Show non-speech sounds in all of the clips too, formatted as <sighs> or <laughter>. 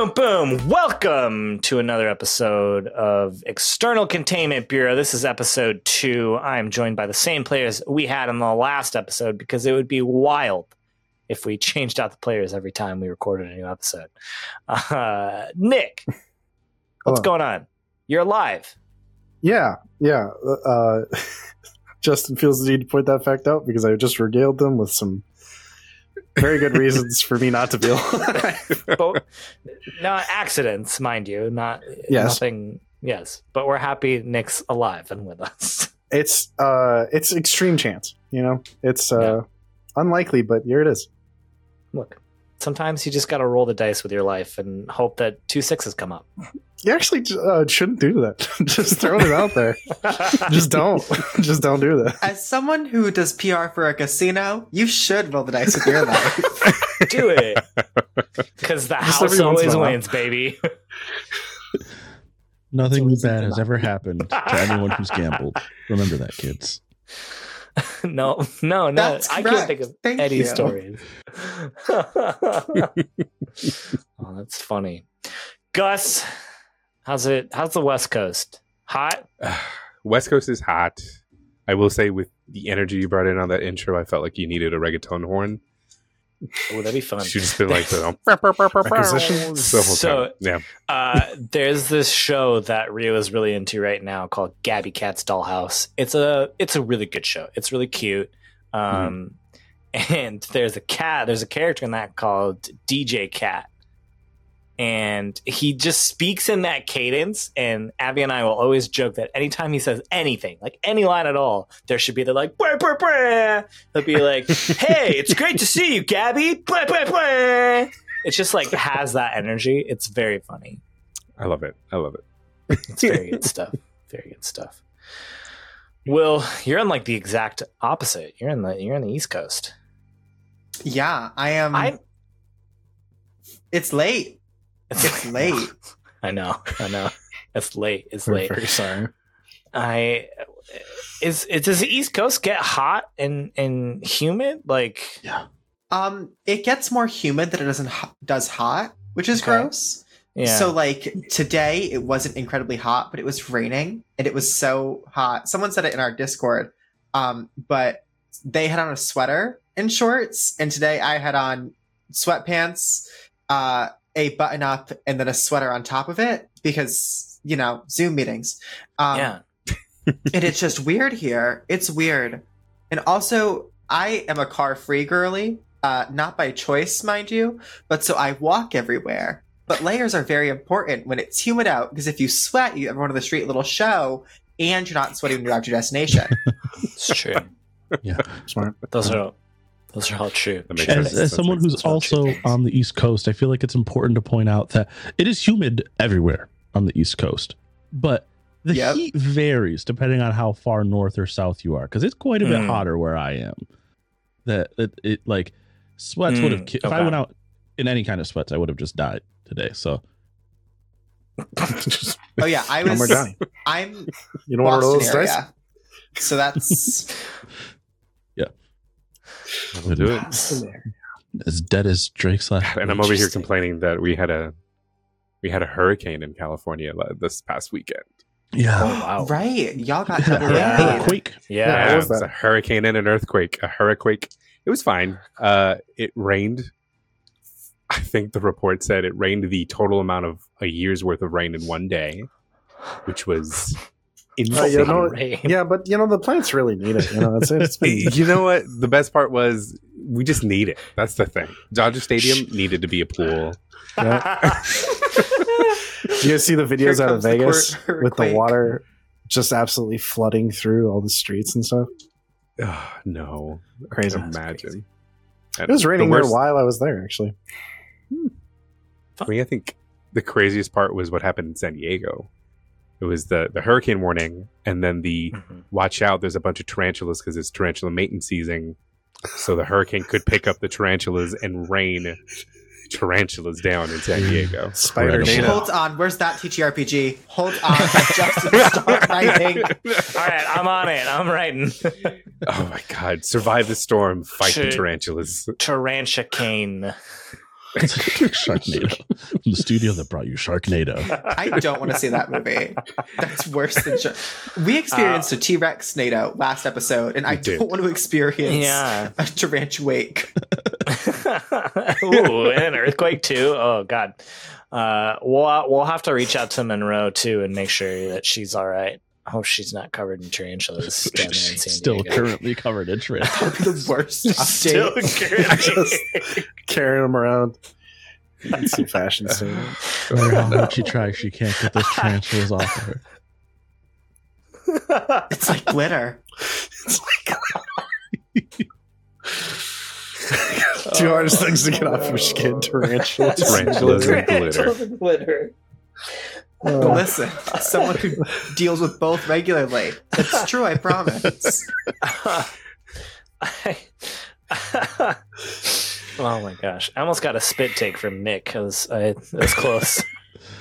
boom, boom. Welcome to another episode of External Containment Bureau. This is episode two. I'm joined by the same players we had in the last episode because it would be wild if we <laughs> changed out the players every time we recorded a new episode. Uh, Nick, <laughs> what's Hello. going on? You're alive. Yeah, yeah. Uh, <laughs> Justin feels the need to point that fact out because I just regaled them with some very good reasons for me not to be alive. <laughs> But not accidents, mind you. Not Yes. nothing. Yes, but we're happy Nick's alive and with us. <laughs> it's uh, it's extreme chance. You know, it's uh, Yeah. unlikely, but here it is. Look, sometimes you just got to roll the dice with your life and hope that two sixes come up. You actually uh, shouldn't do that. <laughs> just throwing it out there. <laughs> Just don't. <laughs> just don't do that. As someone who does PR for a casino, you should roll the dice with your life. do it because the Just house every once in always wins, baby. Nothing bad has ever happened to anyone who's gambled. Remember that, kids. <laughs> no, no, no. That's I correct. can't think of Thank any you. stories. <laughs> <laughs> oh, that's funny. Gus, how's it? How's the West Coast? Hot? <sighs> West Coast is hot. I will say, with the energy you brought in on that intro, I felt like you needed a reggaeton horn. Oh, that'd be fun. You just been like the <laughs> Acquisition? the <laughs> So- Yeah, Uh, there's this show that Rio is really into right now called Gabby Cat's Dollhouse. It's a it's a really good show. It's really cute. Um, and there's a cat. There's a character in that called DJ Cat, and he just speaks in that cadence. And Abby and I will always joke that anytime he says anything, like any line at all, there should be the like. Brr, brr, brr. He'll be like, <laughs> "Hey, it's great to see you, Gabby." Brr, brr, brr. It just like has that energy. It's very funny. I love it. I love it. It's very good stuff. Very good stuff. Will, you're on like the exact opposite. You're in the you're in the East Coast. yeah, I am. I It's late. It's <laughs> late. I know. I know. It's late. It's We're late. very sorry. I is it does the East Coast get hot and and humid? Like yeah. Um, it gets more humid than it doesn't ho- does hot, which is Okay. gross. yeah. So like today, it wasn't incredibly hot, but it was raining, and it was so hot. Someone said it in our Discord. Um, but they had on a sweater and shorts, and today I had on sweatpants, uh, a button up, and then a sweater on top of it because you know Zoom meetings. Um, yeah. <laughs> and it's just weird here. It's weird. And also, I am a car free girly, uh, not by choice, mind you, but so I walk everywhere. But layers are very important when it's humid out because if you sweat, you everyone on the street little show, and you're not sweating when you're at your destination. It's true. <laughs> Yeah, smart. Those are those are all true. That makes True. sense. As, as someone who's also on the East Coast, I feel like it's important to point out that it is humid everywhere on the East Coast, but the Yep. heat varies depending on how far north or south you are, because it's quite a bit Mm. hotter where I am. That it, it like sweats would have Mm, ki- if I went out in any kind of sweats, I would have just died today. So Just <laughs> oh yeah, I no more was. <laughs> I'm You don't want to roll Boston those dice? so that's We'll do it. as dead as Drake's last. <laughs> And I'm over here complaining that we had a we had a hurricane in California this past weekend. Yeah. Oh wow. right. Y'all got Yeah, double Yeah. raid. Quake. Yeah. Yeah, it was was a hurricane and an earthquake. A hurricane. It was fine. Uh, it rained. I think the report said it rained the total amount of a year's worth of rain in one day, which was Uh, you know, <laughs> Rain. yeah, but you know the plants really need it. You know, it's, <laughs> it's been <laughs> you know what? The best part was we just need it. That's the thing. Dodger Stadium needed to be a pool. you guys see the videos out of comes the Vegas with the water just absolutely flooding through all the streets and stuff. Ugh, no, Crazy. imagine. It was raining The there while I was there, actually. I mean, I think the craziest part was what happened in San Diego. It was the the hurricane warning, and then the Mhm. watch out. There's a bunch of tarantulas because it's tarantula mating season. So the hurricane could pick up the tarantulas and rain tarantulas down in San Diego. Spider Incredible. data. Hold on. Where's that TTRPG? Hold on. Justin, start <laughs> writing. All right, I'm on it. I'm writing. Oh my god! Survive the storm, fight the Shit. tarantulas. Tarantia cane. <laughs> Sharknado. From the studio that brought you Sharknado. I don't want to see that movie. That's worse than Shark. We experienced a T Rex NATO last episode, and I did. don't want to experience Yeah. a tarantula wake. <laughs> <laughs> Ooh, and an earthquake too. Oh god. Uh, we'll we'll have to reach out to Monroe too and make sure that she's all right. I hope she's not covered in tarantulas. <laughs> down there in She's still currently covered in <laughs> tarantulas. That would be the worst Still update. currently- <laughs> carrying them around. It's a fashion scene. No matter how hard she tries, she can't get those tarantulas off of her. It's like glitter. It's like glitter. two hardest things to get off your skin: oh. tarantulas. Tarantulas and glitter. Tarantulas and glitter. Uh, <laughs> Listen, as someone who deals with both regularly. It's true, I promise. I- <laughs> oh my gosh! I almost got a spit take from Nick. because I, it was close.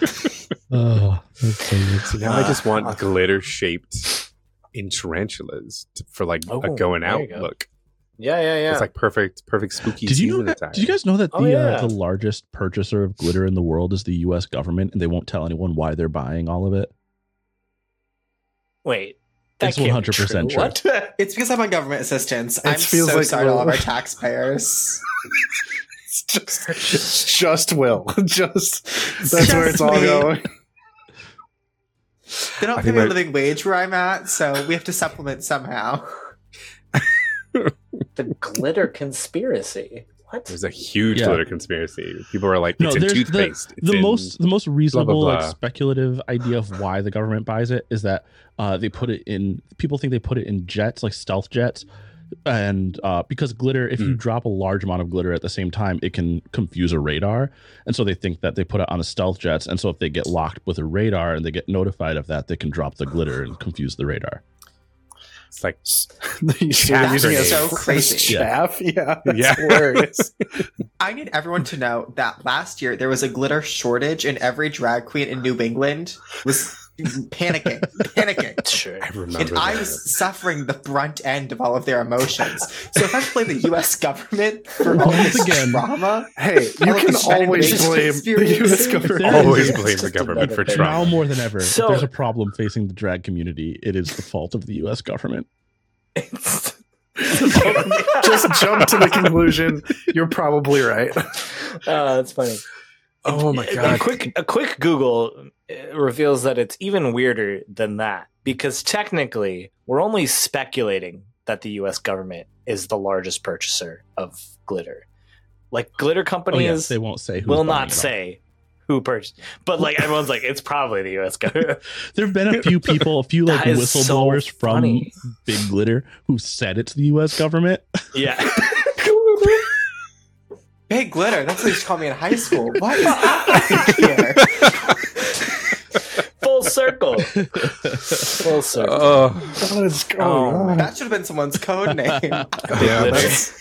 <laughs> Oh, that's so good. So now I just Uh, want glitter shaped in tarantulas to, for like Oh, a going out you go. look. Yeah, yeah, yeah. It's like perfect, perfect spooky Did you know that? attire. Did you guys know that the Oh, yeah. uh, the largest purchaser of glitter in the world is the U.S. government, and they won't tell anyone why they're buying all of it? Wait, that's 100% true. What? <laughs> It's because I'm on government assistance. I'm feels so like sorry to all of Will. our taxpayers. <laughs> It's just, it's just will. <laughs> Just that's Just where it's all me. going. They don't I pay me a living wage where I'm at, so we have to supplement somehow. The glitter conspiracy. What? There's a huge Yeah. glitter conspiracy. People are like, No, it's in there's the- It's the most the most reasonable blah, like blah. speculative idea of why the government buys it is that uh, they put it in people think they put it in jets like stealth jets and uh, because glitter if you Hmm. drop a large amount of glitter at the same time it can confuse a radar and so they think that they put it on the stealth jets and so if they get locked with a radar and they get notified of that they can drop the glitter and confuse the radar It's like, You're using it as so crazy. <laughs> chaff. Yeah, that's Yeah. hilarious. <laughs> I need everyone to know that last year there was a glitter shortage, and every drag queen in New England was panicking, panicking. <laughs> Sure. I remember And I that. was suffering the brunt end of all of their emotions. So if I blame the U.S. government for all Once this again- trauma, Hey, you can always blame the conspiracy. U.S. government. Always blame the government for another thing. now more than ever So- if there's a problem facing the drag community it is the fault of the us government It's- <laughs> Just jump to the conclusion. You're probably right. Oh, <laughs> that's funny. Oh my A God. quick, a quick Google uh, reveals that it's even weirder than that because technically we're only speculating that the U.S. government is the largest purchaser of glitter. Like glitter oh companies yes they won't say will not say who purchased, but like everyone's like it's probably the U.S. government. <laughs> There have been a few people, a few like is so whistleblowers from. Big Glitter who said it's the U.S. government. yeah. <laughs> big glitter. That's what they used to call me in high school. What is <laughs> happening here? Full circle. Full circle. Oh, What is going Oh, on? That should have been someone's code name. <laughs> yeah, glitter. that's-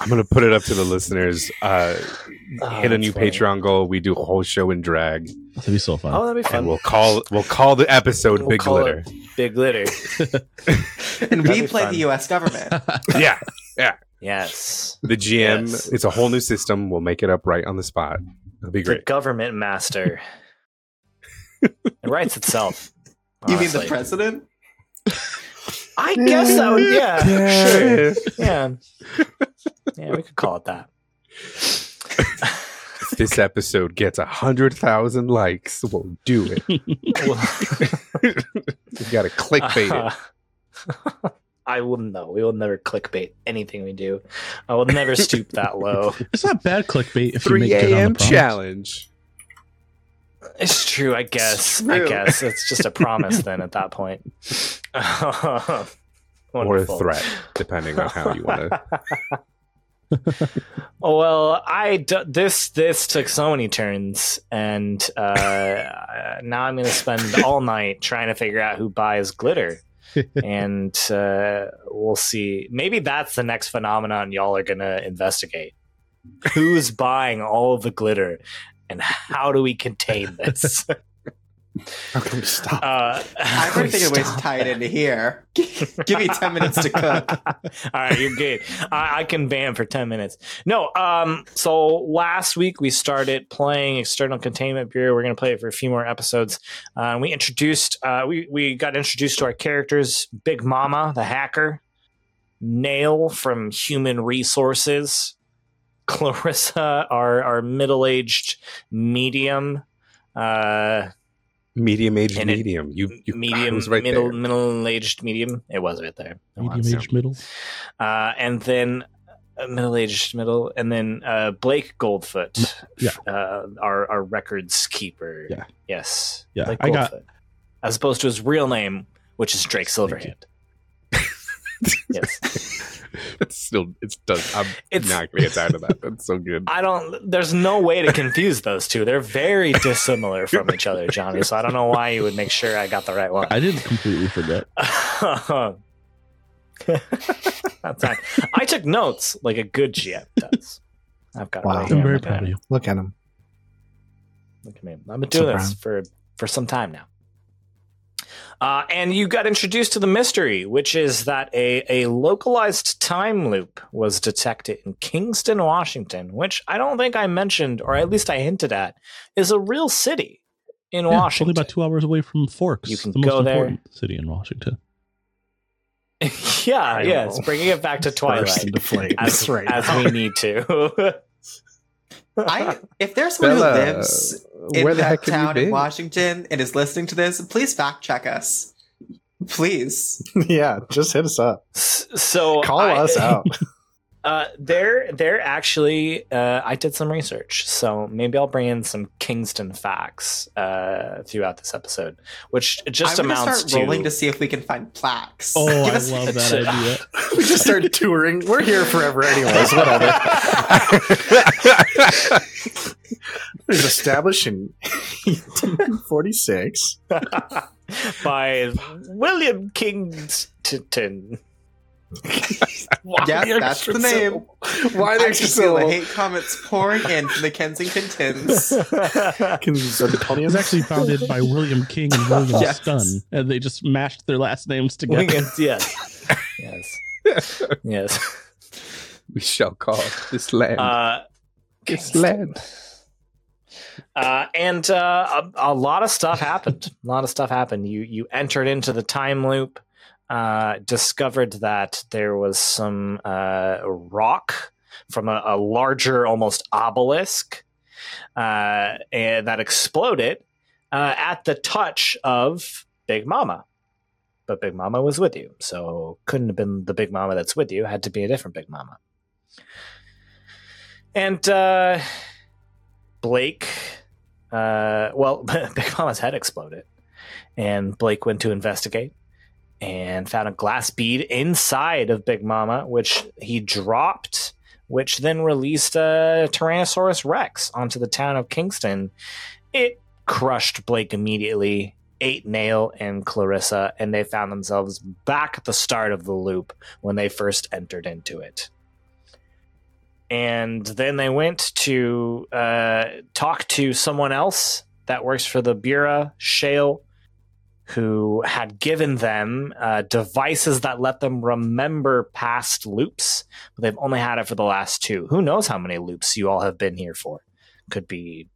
I'm gonna put it up to the listeners. Uh, Oh, hit a that's new funny. Patreon goal. We do a whole show in drag, That'd be so fun. Oh, that'd be fun. and we'll call we'll call the episode We'll "Big call Glitter." it Big glitter. <laughs> and That'd we be play fun. the U.S. government. Yeah, yeah, Yes. the GM. Yes. It's a whole new system. We'll make it up right on the spot. It'll be The great. government master. <laughs> it writes itself. You mean the president? I guess so. yeah, <laughs> Yeah. sure. Yeah. <laughs> Yeah, we could call it that. If this episode gets a hundred thousand likes, we'll do it. We've got to clickbait it. I will no. We will never clickbait anything we do. I will never stoop that <laughs> low. It's not bad clickbait if you make good on a.m. the prompts. challenge. It's true, I guess. It's I guess it's just a promise then at that point. <laughs> or a threat, depending on how you want to. <laughs> well, I d- this this took so many turns, and uh, now I'm going to spend all night trying to figure out who buys glitter, <laughs> and uh, we'll see. Maybe that's the next phenomenon y'all are to investigate. Who's buying all the glitter, and how do we contain this? <laughs> How can we stop? Uh, <laughs> I'm trying to think of ways to tie it into here. Give me 10 minutes to cook. <laughs> All right, you're good. I, I can ban for 10 minutes. No, um, so last week we started playing External Containment Bureau. We're going to play it for a few more episodes. Uh, we introduced, uh, we, we got introduced to our characters Big Mama, the hacker, Nail from Human Resources, Clarissa, our, our middle aged medium. Uh, Medium aged And it- medium. You, you medium, it was right middle, there. middle aged medium. It was right there. Medium aged middle. uh, and then uh, middle-aged middle, and then uh, Blake Goldfoot, Yeah. uh, our our records keeper. Yeah. yes, Yeah, Blake I got- as opposed to his real name, which is Drake Silverhand. <laughs> yes, <laughs> It's still it's does I'm It's- not gonna get tired of that. That's so good. <laughs> I don't. There's no way to confuse those two. They're very dissimilar from each other, Johnny. So I don't know why you would make sure I got the right one. I didn't completely forget. <laughs> That's fine. I took notes like a good GM does. I've got. it Wow. right I'm very proud of you. Look at him. Look at me. I've been doing So this for for some time now. Uh, and you got introduced to the mystery, which is that a, a localized time loop was detected in Kingston, Washington, which I don't think I mentioned, or at least I hinted at, is a real city in Yeah, Washington. only about two hours away from Forks, You can the most go there. important city in Washington. <laughs> yeah, I yeah, will it's bringing it back to <laughs> Burst Twilight into flames as, right as we need to. <laughs> I, <laughs> if there's someone Bella, who lives in where the that heck have you town in been? Washington and is listening to this, please fact check us. Please. <laughs> yeah, just hit us up. So Call I- us <laughs> out. Uh, they're they're actually. Uh, I did some research, so maybe I'll bring in some Kingston facts uh, throughout this episode, which just I'm gonna amounts start to. rolling to see if we can find plaques. Oh, <laughs> Give I us- love that idea. <laughs> we just started touring. We're here forever, anyways. Whatever. <laughs> it was established in 1846. by William Kingston. Yeah, that's the name. Why I the can extra feel the hate comments pouring in from the Kensington Tins. <laughs> Kensingtonians? It was actually founded by William King and William Yes. Stunn, and they just mashed their last names together. Wiggins, <laughs> yes, yes, yes. we shall call this land. Uh, this land. Uh, and uh, a, a lot of stuff happened. A lot of stuff happened. You you entered into the time loop, uh, discovered that there was some uh, rock from a, a larger, almost obelisk, uh, and that exploded uh, at the touch of Big Mama. But Big Mama was with you, so couldn't have been the Big Mama that's with you. Had to be a different Big Mama. And uh, Blake, well, <laughs> Big Mama's head exploded, and Blake went to investigate and found a glass bead inside of Big Mama, which he dropped, which then released a Tyrannosaurus Rex onto the town of Kingston. It crushed Blake immediately, ate Nail and Clarissa, and they found themselves back at the start of the loop when they first entered into it and then they went to uh, talk to someone else that works for the bureau, Shale, who had given them uh, devices that let them remember past loops, but they've only had it for the last two. Who knows how many loops you all have been here for? Could be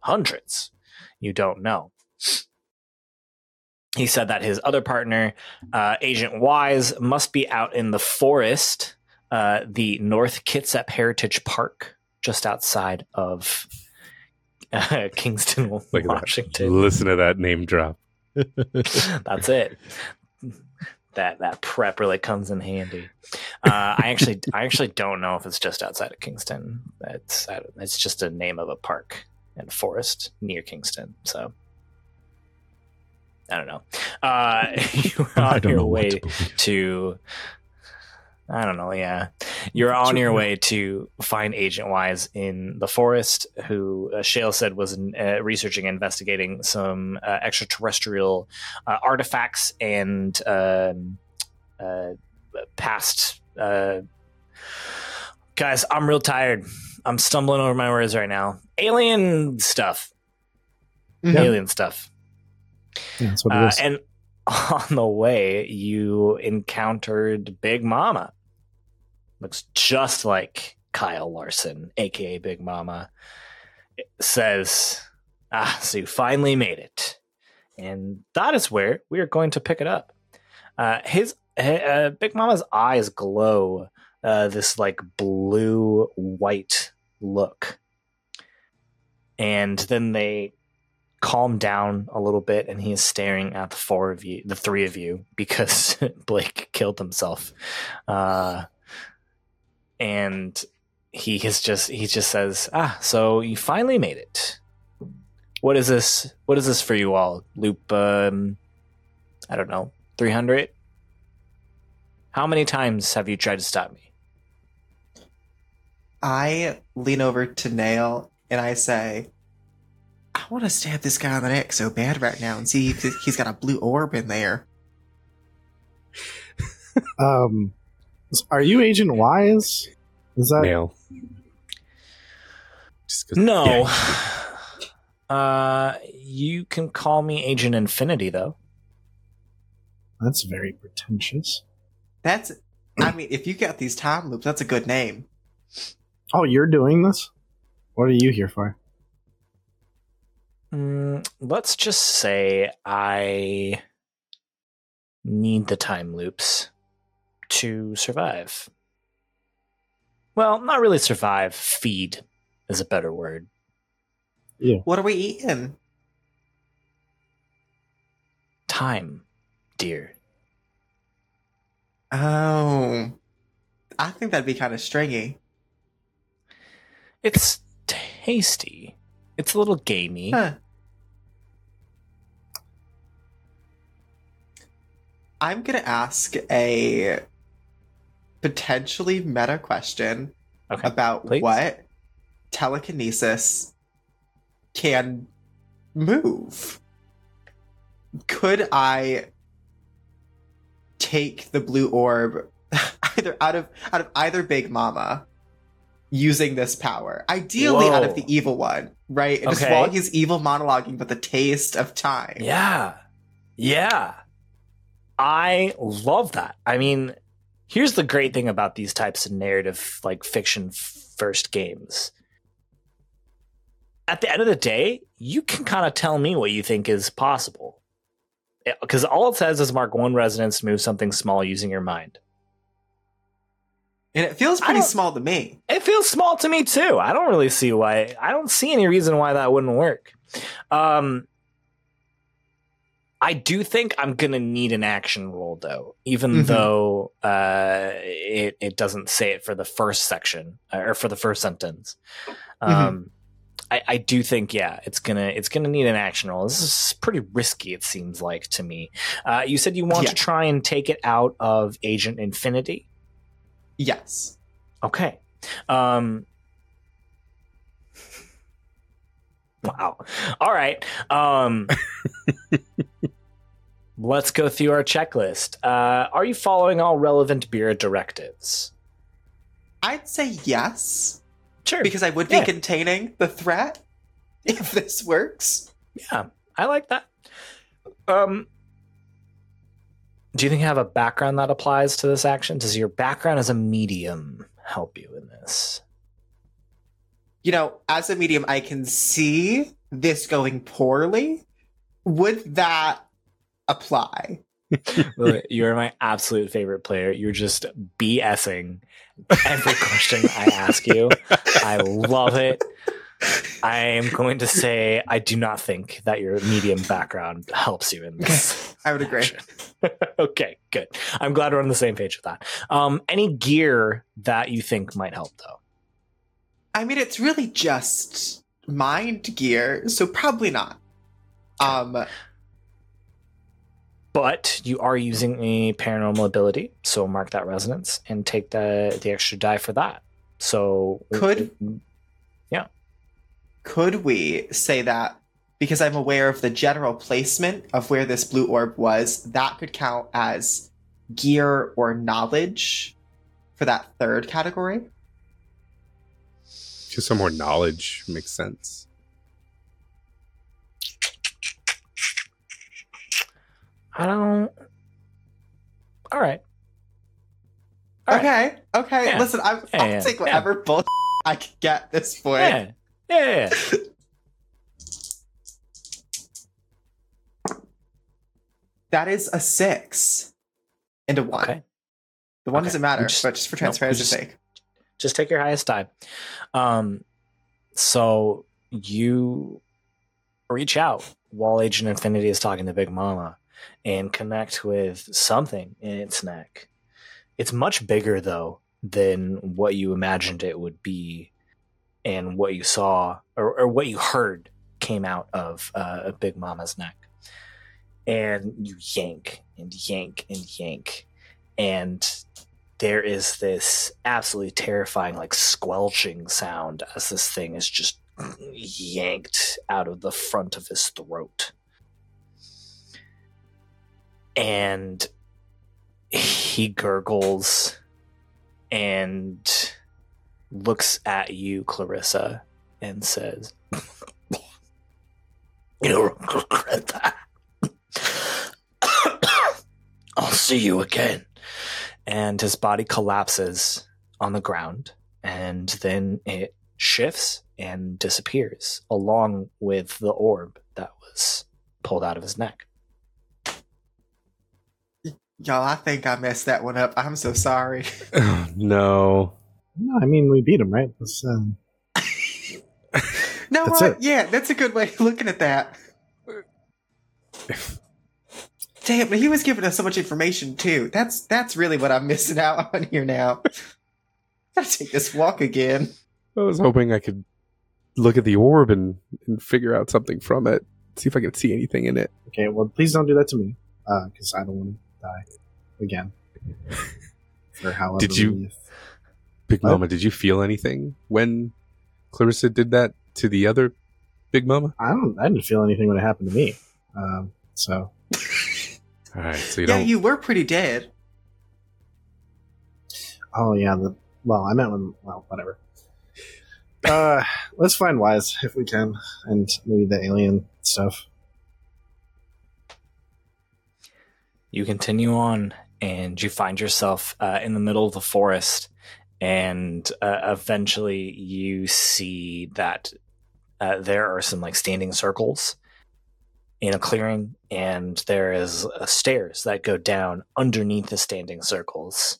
hundreds. You don't know. He said that his other partner, uh, Agent Wise, must be out in the forest uh, the North Kitsap Heritage Park, just outside of uh, <laughs> Kingston, Look. Washington. Listen to that name drop. That's it. That that prep really comes in handy. Uh, I actually I actually don't know if it's just outside of Kingston. It's it's just a name of a park and forest near Kingston. So I don't know. Uh, <laughs> you're on your way to to I don't know, yeah. You're on your way to find Agent Wise in the forest, who uh, Shale said was uh, researching and investigating some uh, extraterrestrial uh, artifacts and um, uh, past. Uh, guys, I'm real tired. I'm stumbling over my words right now. Alien stuff. Mhm. Alien stuff. Yeah, that's what it Uh, is. and <laughs> on the way, you encountered Big Mama. Looks just like Kyle Larson, aka Big Mama. Says, "Ah, so you finally made it," and that is where we are going to pick it up. Uh, his uh, Big Mama's eyes glow uh, this like blue white look, and then they calm down a little bit and he is staring at the four of you the three of you because <laughs> blake killed himself uh and he has just he just says ah so you finally made it. What is this what is this for you all loop um i don't know 300 how many times have you tried to stop me? I lean over to Nail and I say, I want to stab this guy on the neck so bad right now and see if he's got a blue orb in there. <laughs> Um, are you Agent Wise? Is that Nail. Just 'cause- no Yeah. uh you can call me agent infinity though that's very pretentious? That's, I mean, if you got these time loops, that's a good name. Oh, you're doing this? What are you here for? Mm, let's just say I need the time loops to survive. Well, not really survive. Feed is a better word. What are we eating? Time, dear. Oh, I think that'd be kind of stringy. It's tasty. It's a little gamey. Huh. I'm gonna ask a potentially meta question Okay. about please. what telekinesis can move. Could I take the blue orb <laughs> either out of out of either Big Mama using this power? Ideally out of the evil one, right? And just Okay. while he's evil monologuing but the taste of time. Yeah. Yeah. I love that. I mean, here's the great thing about these types of narrative, like fiction first games. At the end of the day, you can kind of tell me what you think is possible. Because all it says is mark one resonance move something small using your mind. And it feels pretty small to me. It feels small to me too. I don't really see why. I don't see any reason why that wouldn't work. Um, I do think I'm gonna need an action roll though, even Mhm. though uh, it it doesn't say it for the first section uh, or for the first sentence. Um, I, I do think yeah, it's gonna it's gonna need an action roll. This is pretty risky. It seems like to me. Uh, you said you want Yeah. to try and take it out of Agent Infinity. Yes. Okay. Um Wow. All right. Um <laughs> Let's go through our checklist. Uh are you following all relevant bureau directives? I'd say yes, Sure. because I would be Yeah. containing the threat <laughs> if this works. yeah, I like that. Um Do you think you have a background that applies to this action? Does your background as a medium help you in this? You know, as a medium, I can see this going poorly. Would that apply? <laughs> You're my absolute favorite player. You're just BSing every question I ask you. I love it. I am going to say I do not think that your medium background helps you in this. I would agree. <laughs> okay, good. I'm glad we're on the same page with that. Um, any gear that you think might help, though? I mean, it's really just mind gear, so probably not. Um, But you are using a paranormal ability, so mark that resonance and take the the extra die for that. So Could- Yeah. could we say that because I'm aware of the general placement of where this blue orb was, that could count as gear or knowledge for that third category? Just some more knowledge makes sense. I don't. All right. All right. okay, okay. Yeah. Listen, I'm, Yeah, I'll yeah, take whatever bullshit I can get this point. Yeah. Yeah. yeah. <laughs> That is a six and a one. Okay. The one Okay. doesn't matter, just- but just for transparency's just- sake. Just take your highest die. Um, so you reach out while Agent Infinity is talking to Big Mama and connect with something in its neck. It's much bigger though than what you imagined it would be, and what you saw or, or what you heard came out of uh, Big Mama's neck. And you yank and yank and yank, and there is this absolutely terrifying, like squelching sound as this thing is just yanked out of the front of his throat. And he gurgles and looks at you, Clarissa, and says, <laughs> You'll regret that. <coughs> I'll see you again and his body collapses on the ground and then it shifts and disappears along with the orb that was pulled out of his neck. Y'all, I think I messed that one up. I'm so sorry. <laughs> no. No, I mean we beat him, right? That's, um, <laughs> No, That's what? Yeah, that's a good way of looking at that. <laughs> Damn, but he was giving us so much information too. That's that's really what I'm missing out on here now. <laughs> Gotta take this walk again. I was hoping I could look at the orb and, and figure out something from it. See if I can see anything in it. okay, well, please don't do that to me, because I don't want to die again. <laughs> For however Did you- many- Big What? Mama, did you feel anything when Clarissa did that to the other Big Mama? I don't. I didn't feel anything when it happened to me. Um, so <laughs> All right, so you yeah, don't. you were pretty dead. Oh yeah, the well, I meant when well, whatever. Uh, let's find Wise if we can, and maybe the alien stuff. You continue on and you find yourself uh, in the middle of the forest and uh, eventually you see that uh, there are some like standing circles in a clearing and there is uh, stairs that go down underneath the standing circles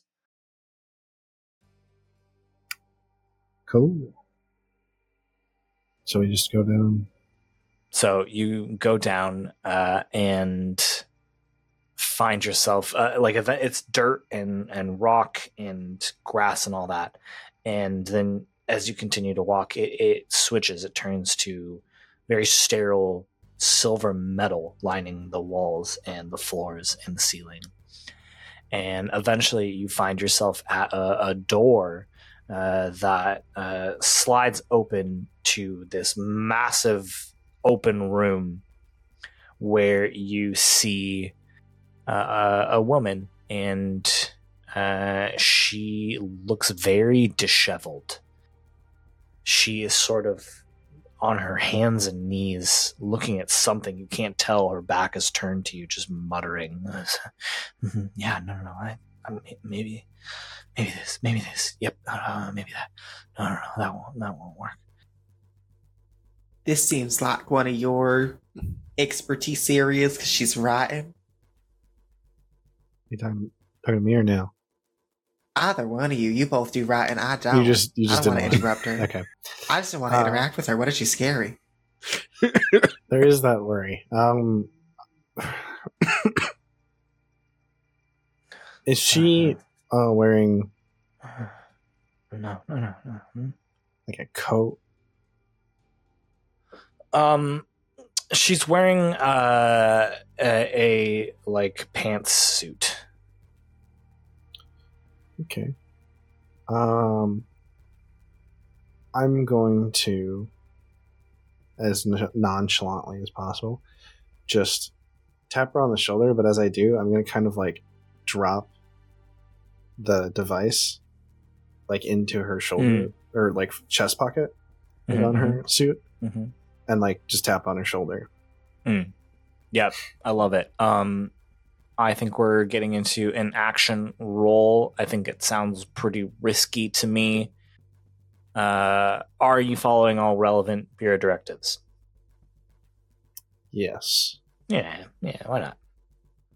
Cool. So we just go down. so you go down uh, and find yourself uh, like if it's dirt and and rock and grass and all that and then as you continue to walk it, it switches it turns to very sterile silver metal lining the walls and the floors and the ceiling and eventually you find yourself at a, a door uh, that uh, slides open to this massive open room where you see uh, a woman and uh, she looks very disheveled. She is sort of on her hands and knees looking at something. You can't tell her back is turned to you, just muttering. <laughs> "Mhm, yeah, no, no, no. I, I, maybe, maybe this, maybe this. Yep, uh, maybe that. No, no, no, that won't, that won't work. This seems like one of your expertise areas because she's writing. You talking, talking to me or now? Either one of you, you both do right, and I don't. You just you I just don't didn't want to interrupt her. <laughs> Okay. I just didn't want to Uh, interact with her. What is she scary? <laughs> There is that worry. Um, <coughs> is she uh, wearing No, no, no, no. Hmm? like a coat? Um, she's wearing uh, a, a like pantsuit. Okay. Um, I'm going to, as nonchalantly as possible, just tap her on the shoulder. But as I do, I'm going to kind of like drop the device like into her shoulder or like chest pocket like, on her suit Mhm. and like just tap on her shoulder. Yep, I love it. Um, I think we're getting into an action role. I think it sounds pretty risky to me. Uh, are you following all relevant bureau directives? Yes. Yeah, yeah, why not?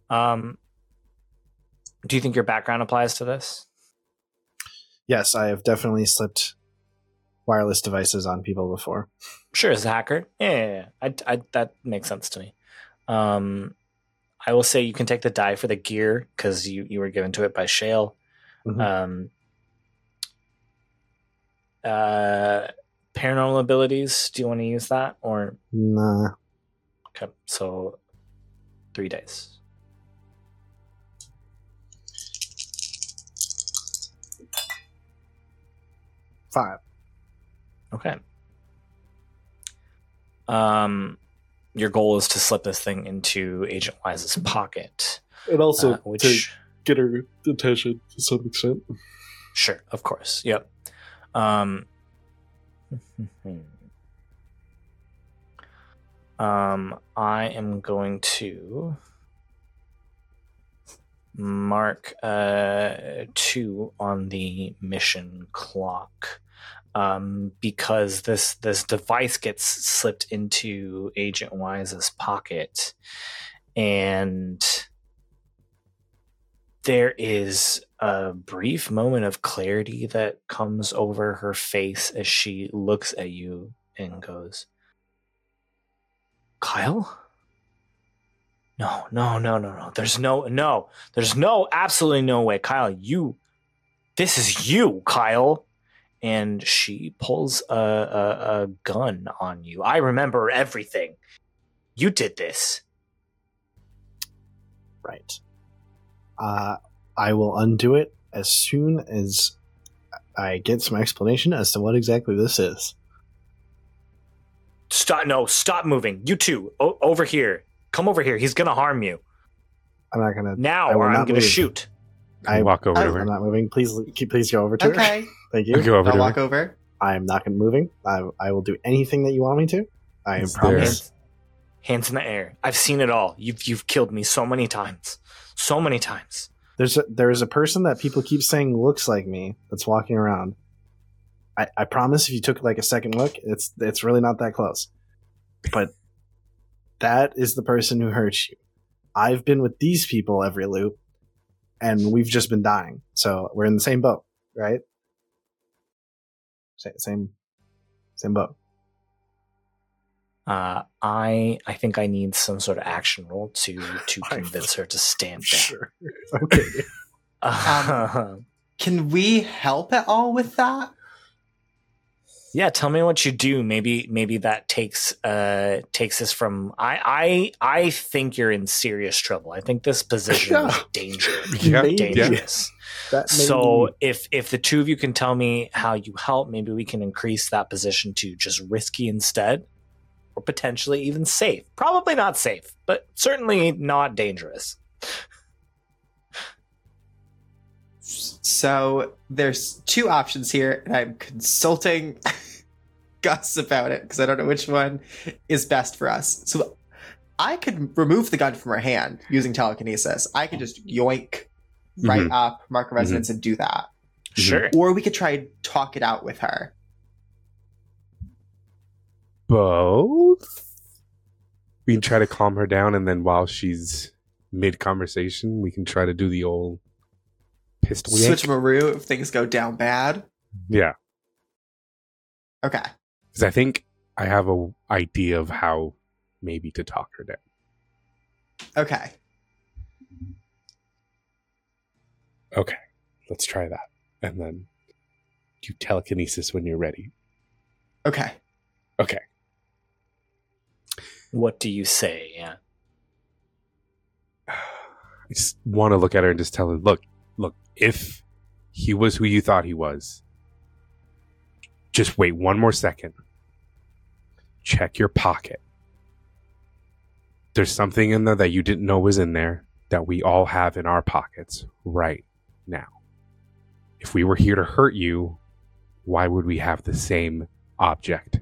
Um, do you think your background applies to this? Yes, I have definitely slipped wireless devices on people before. Sure, as a hacker, yeah, yeah, yeah. I, I, that makes sense to me. Um, I will say you can take the die for the gear because you you were given to it by Shale. Mhm. Um, uh, paranormal abilities. Do you want to use that or Nah. okay? So three days. Five. Okay. Um, your goal is to slip this thing into Agent Wise's pocket, And also uh, which get her attention to some extent. Sure, of course. Yep. Um, <laughs> um, I am going to mark uh, two on the mission clock um, because this this device gets slipped into Agent Wise's pocket, and there is a brief moment of clarity that comes over her face as she looks at you and goes, Kyle? No, no, no, no, no. There's no, no, there's no, absolutely no way. Kyle, you, this is you, Kyle. And she pulls a, a, a gun on you. I remember everything. You did this. Right. Uh, I will undo it as soon as I get some explanation as to what exactly this is. Stop! No, stop moving. You two, o- over here. Come over here. He's gonna harm you I'm not gonna. now, I will or I'm not gonna move. shoot. I, walk over to I- her. I'm not moving. Please, please go over to her. Okay. <laughs> Thank you. I'll go over I'll walk her. over. I am not going moving. I, I will do anything that you want me to. I Is there- promise. Hands, hands in the air. I've seen it all. You've you've killed me so many times, so many times. There's a, there is a person that people keep saying looks like me that's walking around. I, I promise if you took like a second look, it's it's really not that close. But that is the person who hurt you. I've been with these people every loop, and we've just been dying. So we're in the same boat, right? Sa- Same, same boat. Uh, I I think I need some sort of action roll to to <laughs> convince her to stand down. Sure. <laughs> Okay. <laughs> Um, Can we help at all with that? Yeah, tell me what you do. Maybe maybe that takes uh takes us from. I I I think you're in serious trouble. I think this position is dangerous. <laughs> Yeah, dangerous. That may So be- if if the two of you can tell me how you help, maybe we can increase that position to just risky instead, or potentially even safe. Probably not safe, but certainly not dangerous. So there's two options here, and I'm consulting <laughs> Gus about it because I don't know which one is best for us. So I could remove the gun from her hand using telekinesis. I could just yoink right Mhm. up, mark a resonance, and do that. Mhm. Sure. Or we could try and talk it out with her. Both. We can try to calm her down, and then while she's mid conversation, we can try to do the old pistol yank. Switch Maru if things go down bad. Yeah, Okay. Because I think I have a idea of how maybe to talk her down. Okay. Okay, let's try that, and then do telekinesis when you're ready. Okay. Okay. What do you say? Yeah. <sighs> I just want to look at her and just tell her, look, look, if he was who you thought he was, just wait one more second. Check your pocket. There's something in there that you didn't know was in there that we all have in our pockets right now. If we were here to hurt you, why would we have the same object?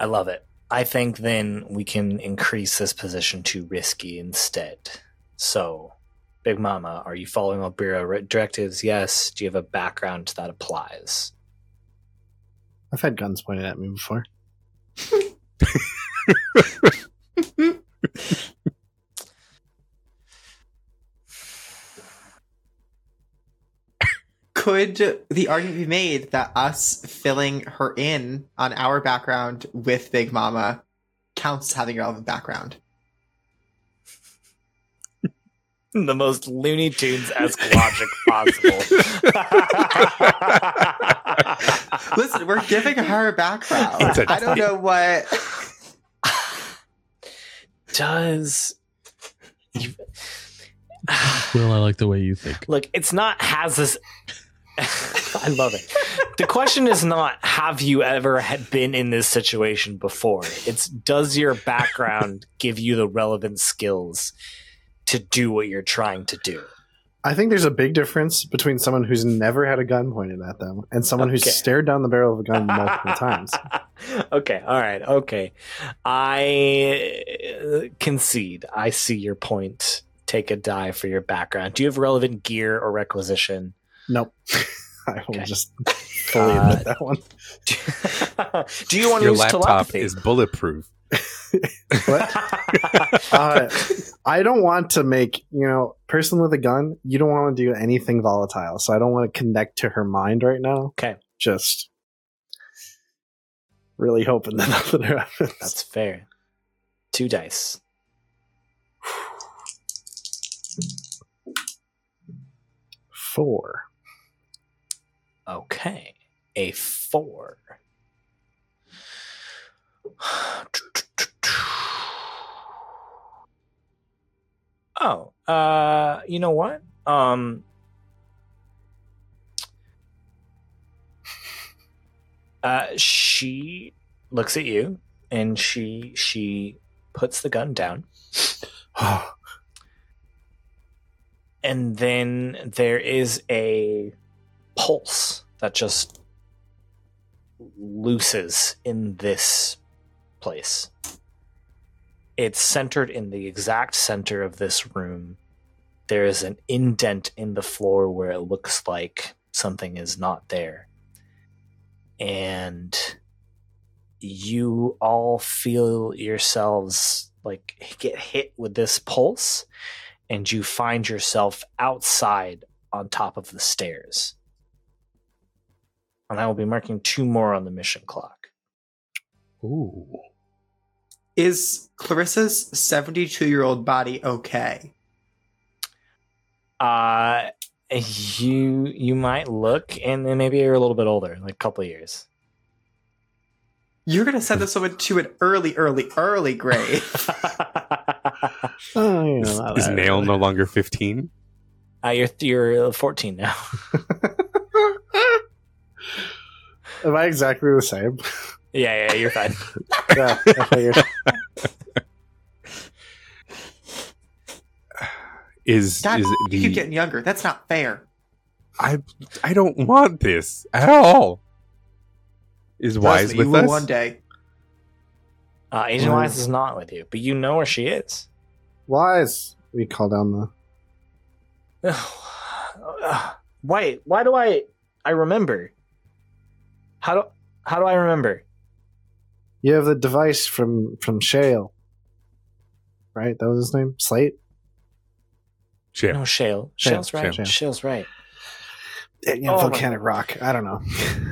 I love it. I think then we can increase this position to risky instead. So, Big Mama, are you following all Bureau directives? Yes. Do you have a background that applies? I've had guns pointed at me before. Could the argument be made that us filling her in on our background with Big Mama counts as having a relevant background? <laughs> the most Looney Tunes esque logic <laughs> possible. <laughs> Listen, we're giving her a background. It's a I don't know what. Does you, Will, I like the way you think. look? It's not has this. I love it. The question is not have you ever had been in this situation before. It's does your background give you the relevant skills to do what you're trying to do. I think there's a big difference between someone who's never had a gun pointed at them and someone Okay. who's stared down the barrel of a gun multiple times. <laughs> okay, all right, okay. I uh, concede. I see your point. Take a die for your background. Do you have relevant gear or requisition? Nope. <laughs> I will Okay. just fully Uh, admit that one. <laughs> Do you want to Your use laptop telepathy? is bulletproof. What? <laughs> Uh, I don't want to make, you know, person with a gun, you don't want to do anything volatile. So I don't want to connect to her mind right now. Okay. Just really hoping that <laughs> nothing happens. That's fair. Two dice. four. Okay. A four. <sighs> Oh, uh, you know what? Um, <laughs> uh, she looks at you and she she puts the gun down. <sighs> and then there is a pulse that just looses in this place. It's centered in the exact center of this room. There is an indent in the floor where it looks like something is not there. And you all feel yourselves like get hit with this pulse and you find yourself outside on top of the stairs. And I will be marking two more on the mission clock. Ooh. Is Clarissa's 72 year old body okay? Uh you you might look and then maybe you're a little bit older, like a couple of years. You're going to send this woman to an early, early, early grave. <laughs> <laughs> Oh, you know, Is, is Nail really. no longer 15? uh, you're you're 14 now. <laughs> Am I exactly the same? Yeah, yeah, you're fine. <laughs> yeah, I figured. <sighs> Is God, is you the keep getting younger. That's not fair. I I don't want this at all. Is Trust Wise me, with you will us? one day. Uh, Agent Well- Wise is not with you, but you know where she is. Wise. We call down the. <sighs> Wait, why do I I remember? How do how do I remember? You have the device from from Shale, right? That was his name. Slate. Shit. No, Shale. Shale, Shale's right. Shale. Shale's right. Yeah, Oh my- volcanic rock. I don't know.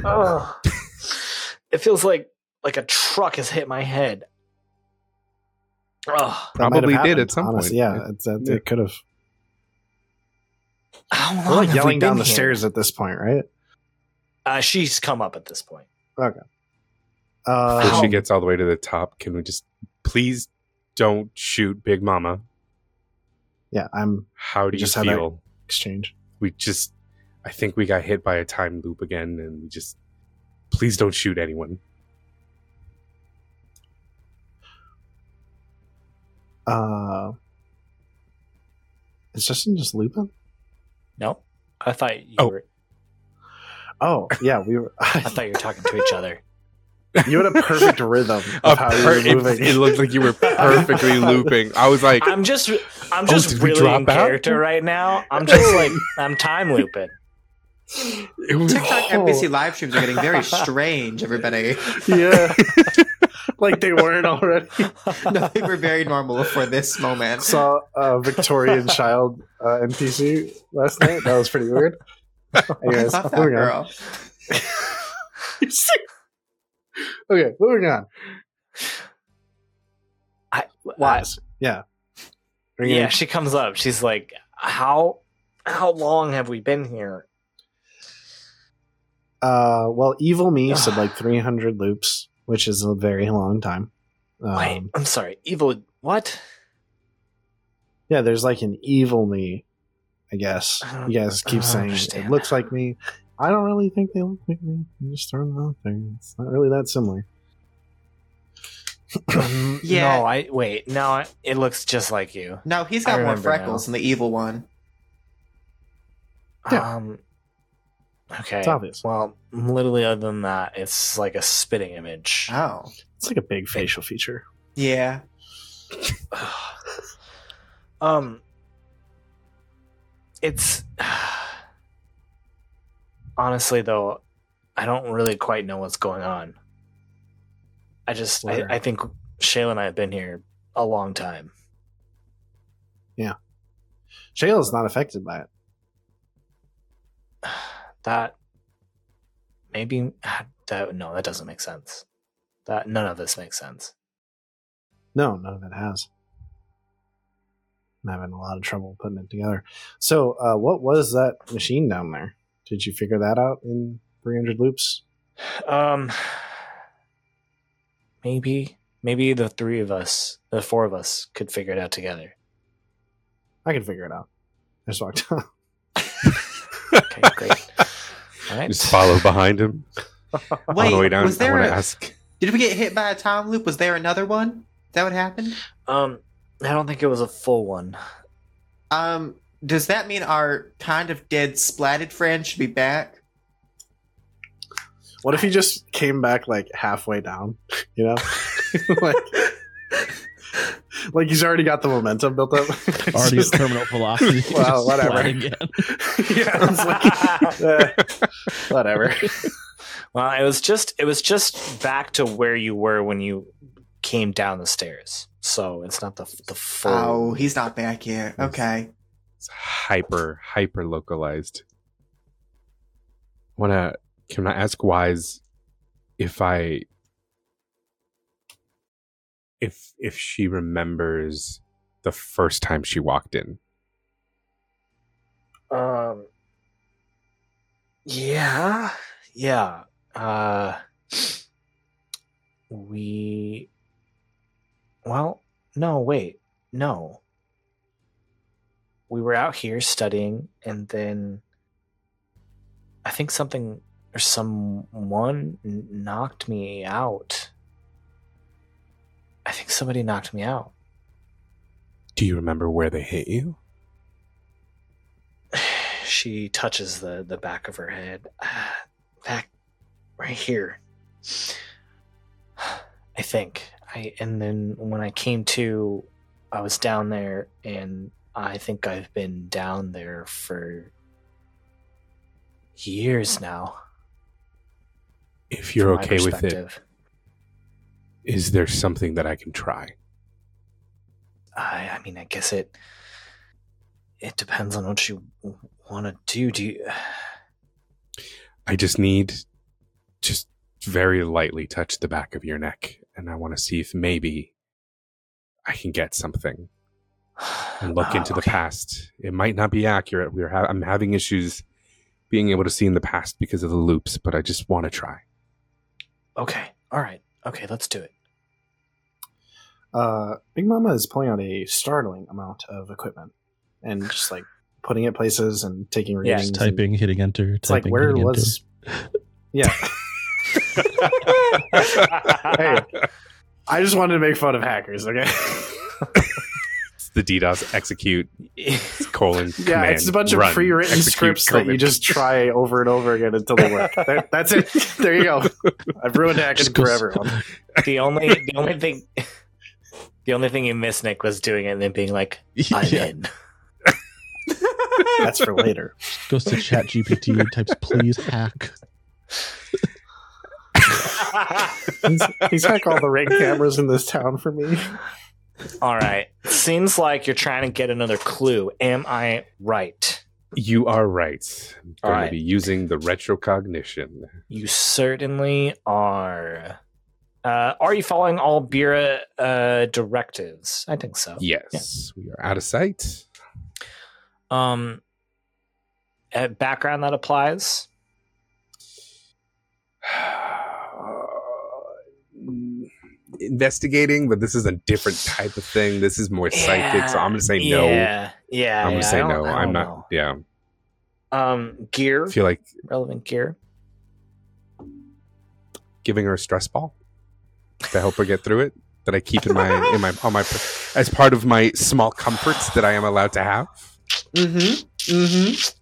Oh, <laughs> it feels like like a truck has hit my head. Oh, That might have Probably did at some honestly. point. Yeah, it's, it's, Yeah. it could have. how long We're like have we yelling down been the here? stairs at this point, right? Uh, she's come up at this point. Uh, Before Ow. she gets all the way to the top, can we just please don't shoot Big Mama? yeah, I'm How do you Just have that- feel? exchange. We just I think we got hit by a time loop again and we just please don't shoot anyone. Uh, is Justin just looping? No, I thought you Oh. were. Oh, yeah, we were. <laughs> I thought you were talking to each other. You had a perfect <laughs> rhythm A of how you were it, moving. it looked like you were perfectly <laughs> looping. I was like, I'm just I'm Oh, just did we really drop in out? character right now. I'm just like I'm time looping. it was, TikTok Oh. NPC live streams are getting very strange, everybody. <laughs> yeah. like they weren't already. No, they were very normal before this moment. Saw a Victorian child uh, NPC last night. That was pretty weird. I Anyways, love that moving on. girl. Okay, moving on. I, Wise. yeah. Are you yeah, gonna- she comes up. She's like, "How how long have we been here?" Uh, well, evil me <sighs> said like 300 loops, which is a very long time. Wait, Um, I'm sorry. Evil. What? yeah, there's like an evil me, I guess. I You guys keep saying it looks like me. I don't really think they look like me. I'm just throwing them out there. It's not really that similar. <coughs> Yeah. No, I wait. No, it looks just like you. No, he's got more remember freckles than the evil one. Yeah. Um. Okay. It's obvious. Well, literally, other than that, it's like a spitting image. Oh. It's like a big facial feature. Yeah. <sighs> um. It's <sighs> honestly though, I don't really quite know what's going on. I just, I, I think Shayla and I have been here a long time. Yeah. Shayla's not affected by it. <sighs> that maybe <sighs> that no that doesn't make sense that none of this makes sense No, none of it has. I'm having a lot of trouble putting it together. So, uh, what was that machine down there? Did you figure that out in 300 loops? um maybe maybe the three of us the four of us could figure it out together I can figure it out. I just walked out. okay great all right just follow behind him <laughs> Wait, the way down. was there want to a- ask. Did we get hit by a time loop? Was there another one? Is that what happened? um i don't think it was a full one Um, does that mean our kind of dead splatted friend should be back? What if he just came back like halfway down? <laughs> You know, <laughs> like <laughs> like he's already got the momentum built up. It's Already just- terminal velocity. Well, whatever. yeah, it's like, eh, whatever. well it was just it was just back to where you were when you came down the stairs so it's not the the full Oh, he's not back yet. Okay. It's hyper, hyper localized. Wanna can I ask Wise if I if if she remembers the first time she walked in? Um. Yeah. Yeah. Uh. We. Well, no. Wait. No. We were out here studying, and then I think something or someone knocked me out. I think somebody knocked me out. Do you remember where they hit you? <sighs> she touches the the back of her head Ah, <sighs> back right here <sighs> i think i and then when i came to i was down there and i think i've been down there for years now. If you're okay with it, is there something that I can try? I, I mean i guess it it depends on what you want to do. Do you I just need just very lightly touch the back of your neck, and I want to see if maybe I can get something and look Ah, into the past. It might not be accurate. We're ha- I'm having issues being able to see in the past because of the loops, but I just want to try. okay all right okay let's do it Uh, Big Mama is pulling out a startling amount of equipment and just like putting it places and taking Yeah, readings. Just and- typing, hitting enter. It's like where hitting enter. was? <laughs> Yeah, <laughs> Hey. I just wanted to make fun of hackers. Okay. <laughs> It's the DDoS execute It's colon. <laughs> Yeah, command, it's a bunch of run, pre-written execute, scripts that you just try over and over again until they work. There- That's it. There you go. I've ruined hacking Just go- for everyone. The only the only thing the only thing you missed Nick was doing it and then being like, <laughs> I'm Yeah. in. That's for later. Goes to Chat GPT, types please hack. He's, he's hack all the ring cameras in this town for me. All right. Seems like you're trying to get another clue. Am I right? You are right. I'm All going right. to be using the retrocognition. You certainly are. Uh, are you following all Bureau uh, directives? I think so. Yes, we are out of sight. Um, uh, background that applies. <sighs> Investigating, but this is a different type of thing. This is more psychic, so I'm to say no. Yeah, yeah. I'm yeah, I say no. I'm not. know. Yeah, Um, gear, I feel like relevant gear. giving her a stress ball to help her get through it. That I keep in my in my on my as part of my small comforts that I am allowed to have. Mm-hmm. Mm-hmm.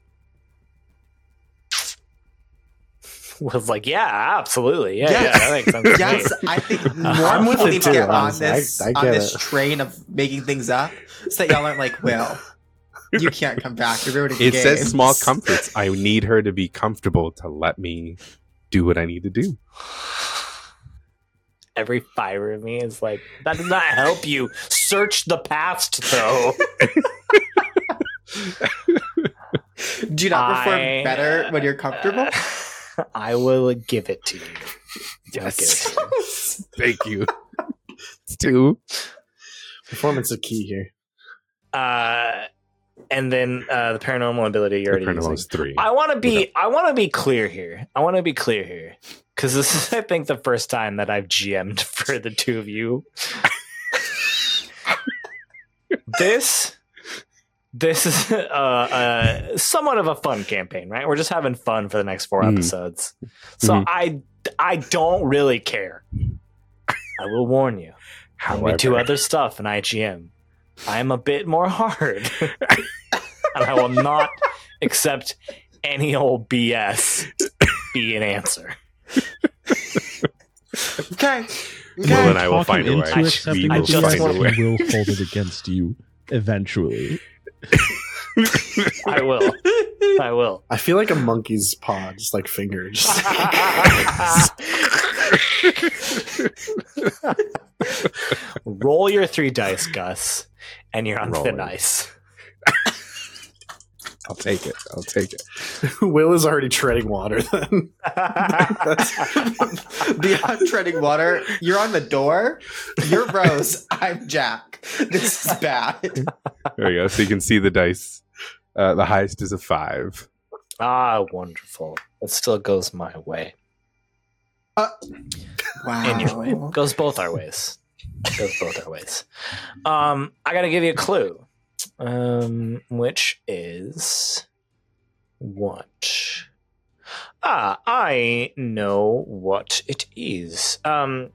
<laughs> Was like, yeah, absolutely, yeah, Yes. yeah. That makes sense. Yes, I think <laughs> more I'm with people it need to get on honestly. I- this I on this it. train of making things up, so that y'all aren't like, well, you can't come back. You're ruining It says games." small comforts. I need her to be comfortable to let me do what I need to do. Every fiber of me is like, that does not help you. Search the past, though. <laughs> Do you not perform I- better when you're comfortable? I will give it to you. I'll it Yes. to you. <laughs> Thank you. Two. Performance is key here. Uh, and then uh, the paranormal ability you're The already paranormal using. is three. I want to be. I want to be clear here. I want to be clear here because this is, I think, the first time that I've GM'd <laughs> for the two of you. <laughs> this, this is <laughs> uh, uh, somewhat of a fun campaign, right? We're just having fun for the next four Mhm. episodes, so Mhm. I, I don't really care. I will warn you. When we do other stuff in IGM, I am a bit more hard. <laughs> and I will not accept any old BS be an answer. Okay. Will Okay. and I will find a way. into accepting I the just BS, want- he will hold it against you eventually. <laughs> I will. I will. I feel like a monkey's paw, just like fingers. <laughs> <laughs> Roll your three dice, Gus, and you're on thin Rolling. ice. I'll take it. I'll take it. <laughs> Will is already treading water. Then <laughs> Beyond treading water, you're on the door. You're Rose. I'm Jack. This is bad. There you go. So you can see the dice. Uh, the highest is a five. ah, wonderful. It still goes my way. Wow. In your way. Goes both our ways. Goes both our ways. Um, I gotta give you a clue. Um, which is what? Ah, I know what it is. Um,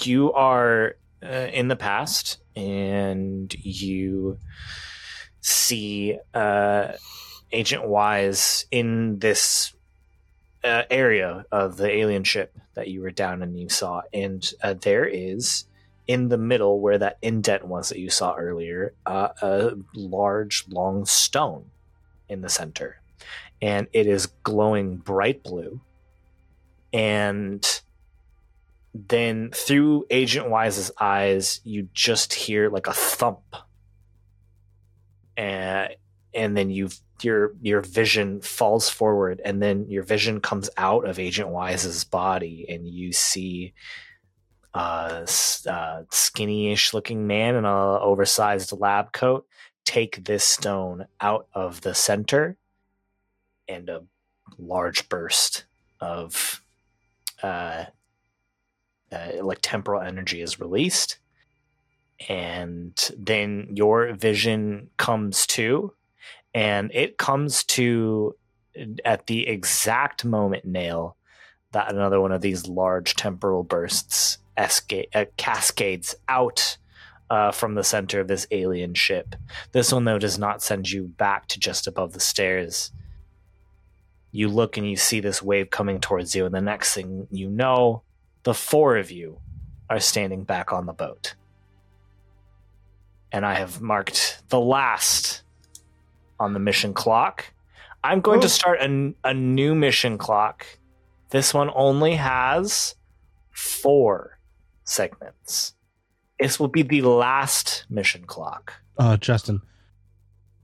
you are uh, in the past, and you see uh, Agent Wise in this uh, area of the alien ship that you were down and you saw, and uh, there is in the middle where that indent was that you saw earlier, uh, a large, long stone in the center, and it is glowing bright blue. And then through Agent Wise's eyes, you just hear like a thump, and and then you your your vision falls forward, and then your vision comes out of Agent Wise's body, and you see a s- uh, skinny-ish looking man in a oversized lab coat take this stone out of the center, and a large burst of uh, uh, like temporal energy is released, and then your vision comes to, and it comes to at the exact moment, Nail, that another one of these large temporal bursts esca- uh, cascades out uh, from the center of this alien ship. This one, though, does not send you back to just above the stairs. You look and you see this wave coming towards you, and the next thing you know, the four of you are standing back on the boat. And I have marked the last on the mission clock. I'm going to start a, a new mission clock. This one only has four segments. This will be the last mission clock. Uh, Justin,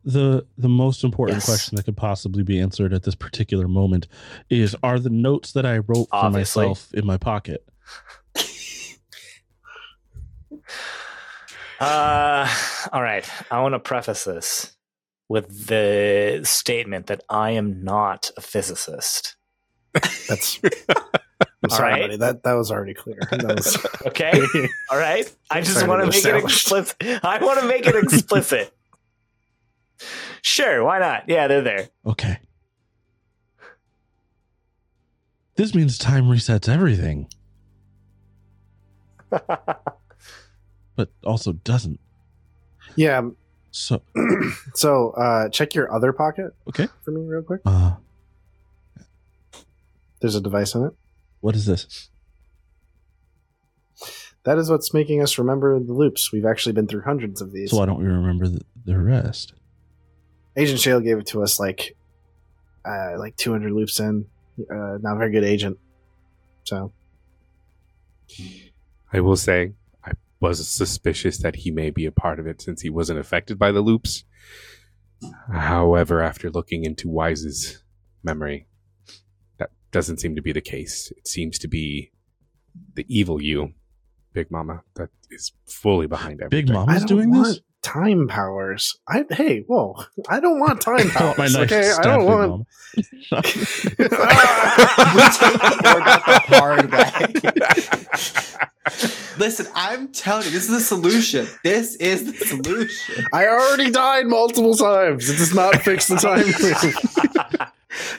the the most important Yes. question that could possibly be answered at this particular moment is: Are the notes that I wrote for Obviously. myself in my pocket? <laughs> Uh, all right. I want to preface this with the statement that I am not a physicist. <laughs> That's. I'm sorry, right. buddy. That that was already clear. That <laughs> was, Okay. All right. <laughs> I just want to to make it explicit. I want to make it explicit. sure. Why not? Yeah, they're there. Okay. This means time resets everything, <laughs> but also doesn't. yeah. So, <clears throat> So uh, check your other pocket. Okay. For me, real quick. uh, There's a device in it. What is this? That is what's making us remember the loops. We've actually been through hundreds of these. So why don't we remember the, the rest? Agent Shale gave it to us like uh, like 200 loops in. Uh, not a very good agent. So I will say, I was suspicious that he may be a part of it since he wasn't affected by the loops. However, after looking into Wise's memory, that doesn't seem to be the case. It seems to be the evil you, Big Mama, that is fully behind everything. Big I Mama's don't doing want this? time powers. I hey, whoa! I don't want time <laughs> oh, I want powers. my knife okay, I don't want. Mama. we take the orb out the hard way. Listen, I'm telling you, this is the solution. This is the solution. I already died multiple times. It does not fix the time <laughs> loop.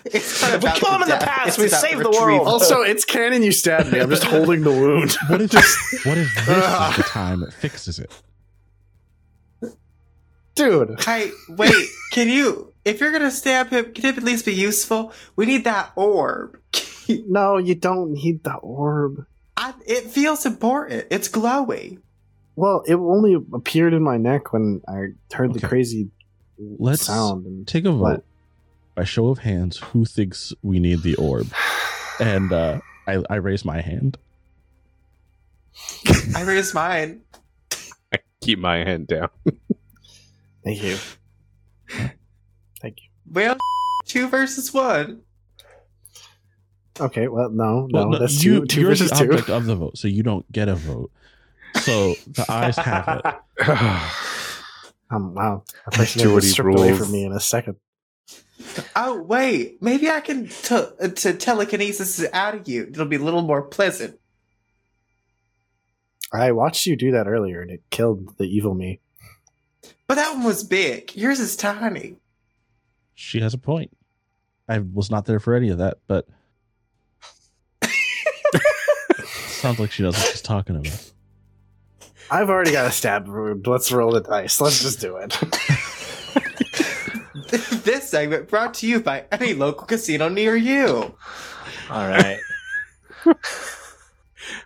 It's not We about kill him in the past, it's we about save the world. Also, it's canon. You stabbed me. I'm just holding the wound. <laughs> What if what if <laughs> this is the time it fixes it? Dude, Hey, wait, can you, if you're gonna stab him, can it at least be useful? We need that orb. <laughs> no, you don't need the orb. I, it feels important. It's glowy. Well, it only appeared in my neck when I heard the crazy Let's sound. And take a vote What? By show of hands. Who thinks we need the orb? And uh, I, I raise my hand. I raised mine. <laughs> I keep my hand down. <laughs> thank you. Thank you. Well, <laughs> two versus one. Okay, well, no, no, Well, no, that's you, two, two you're versus the two. object of the vote, so you don't get a vote. So the eyes have it. <sighs> Um, wow, a person Majority was stripped away from me in a second. Oh wait, maybe I can t- uh, to telekinesis out of you. It'll be a little more pleasant. I watched you do that earlier, and it killed the evil me. But that one was big. Yours is tiny. She has a point. I was not there for any of that, but <laughs> sounds like she knows what she's talking about. I've already got a stab wound. Let's roll the dice. Let's just do it. <laughs> <laughs> this segment brought to you by any local casino near you. All right. <laughs>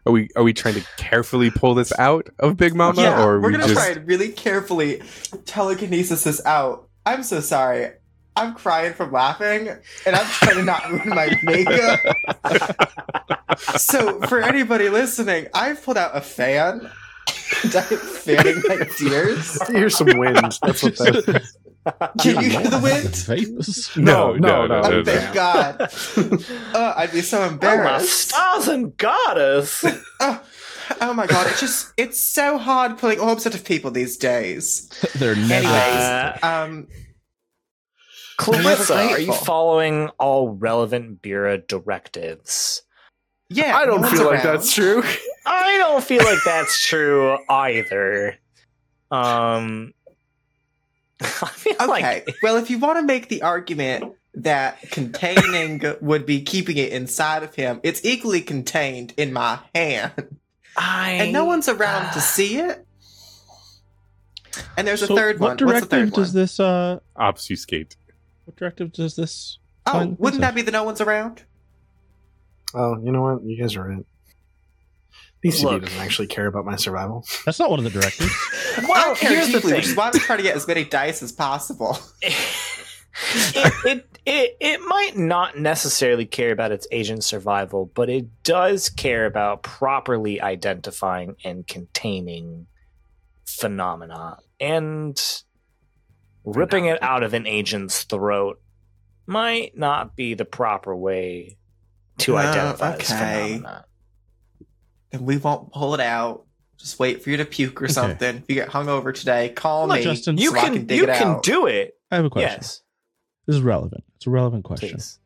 Are we are we trying to carefully pull this out of Big Mama, yeah, or are we're we gonna just try and really carefully telekinesis this out. I'm so sorry. I'm crying from laughing, and I'm trying to not <laughs> ruin my makeup. so, for anybody listening, I've pulled out a fan. and I'm fanning my tears. Here's some wind. That's what that is. <laughs> Can you hear the wind? Vapors? <laughs> no, no, no, no, no. no, Oh, no. thank God. <laughs> Uh, I'd be so Oh, my embarrassed. stars and goddess. Oh, oh my God. It's just, it's so hard pulling orbs out of people these days. They're never. Anyways. Uh, Um, Clarissa, are you following all relevant bureau directives? yeah. I don't no one's feel like around. that's true. I don't feel like that's true either. Um, I feel <laughs> Okay. like well, if you want to make the argument that containing <laughs> would be keeping it inside of him, it's equally contained in my hand. I And no one's around to see it. And there's a third what one. What's the directive third does one? this? Uh, Obfuscate. what directive does this? Oh, wouldn't that be the no one's around? Oh, you know what? You guys are right. ECB Look. doesn't actually care about my survival. <laughs> That's not one of the directives. I Well, care here's the deeply, which thing. is why we try to get as many dice as possible. <laughs> it, it it it might not necessarily care about its agent survival, but it does care about properly identifying and containing phenomena. And ripping it out of an agent's throat might not be the proper way to Uh, identify this phenomena. And we won't pull it out. Just wait for you to puke or Okay. something. If you get hungover today, call Well, me. Justin, You so I can, can dig you it can out. do it. I have a question. Yes. This is relevant. It's a relevant question. Please.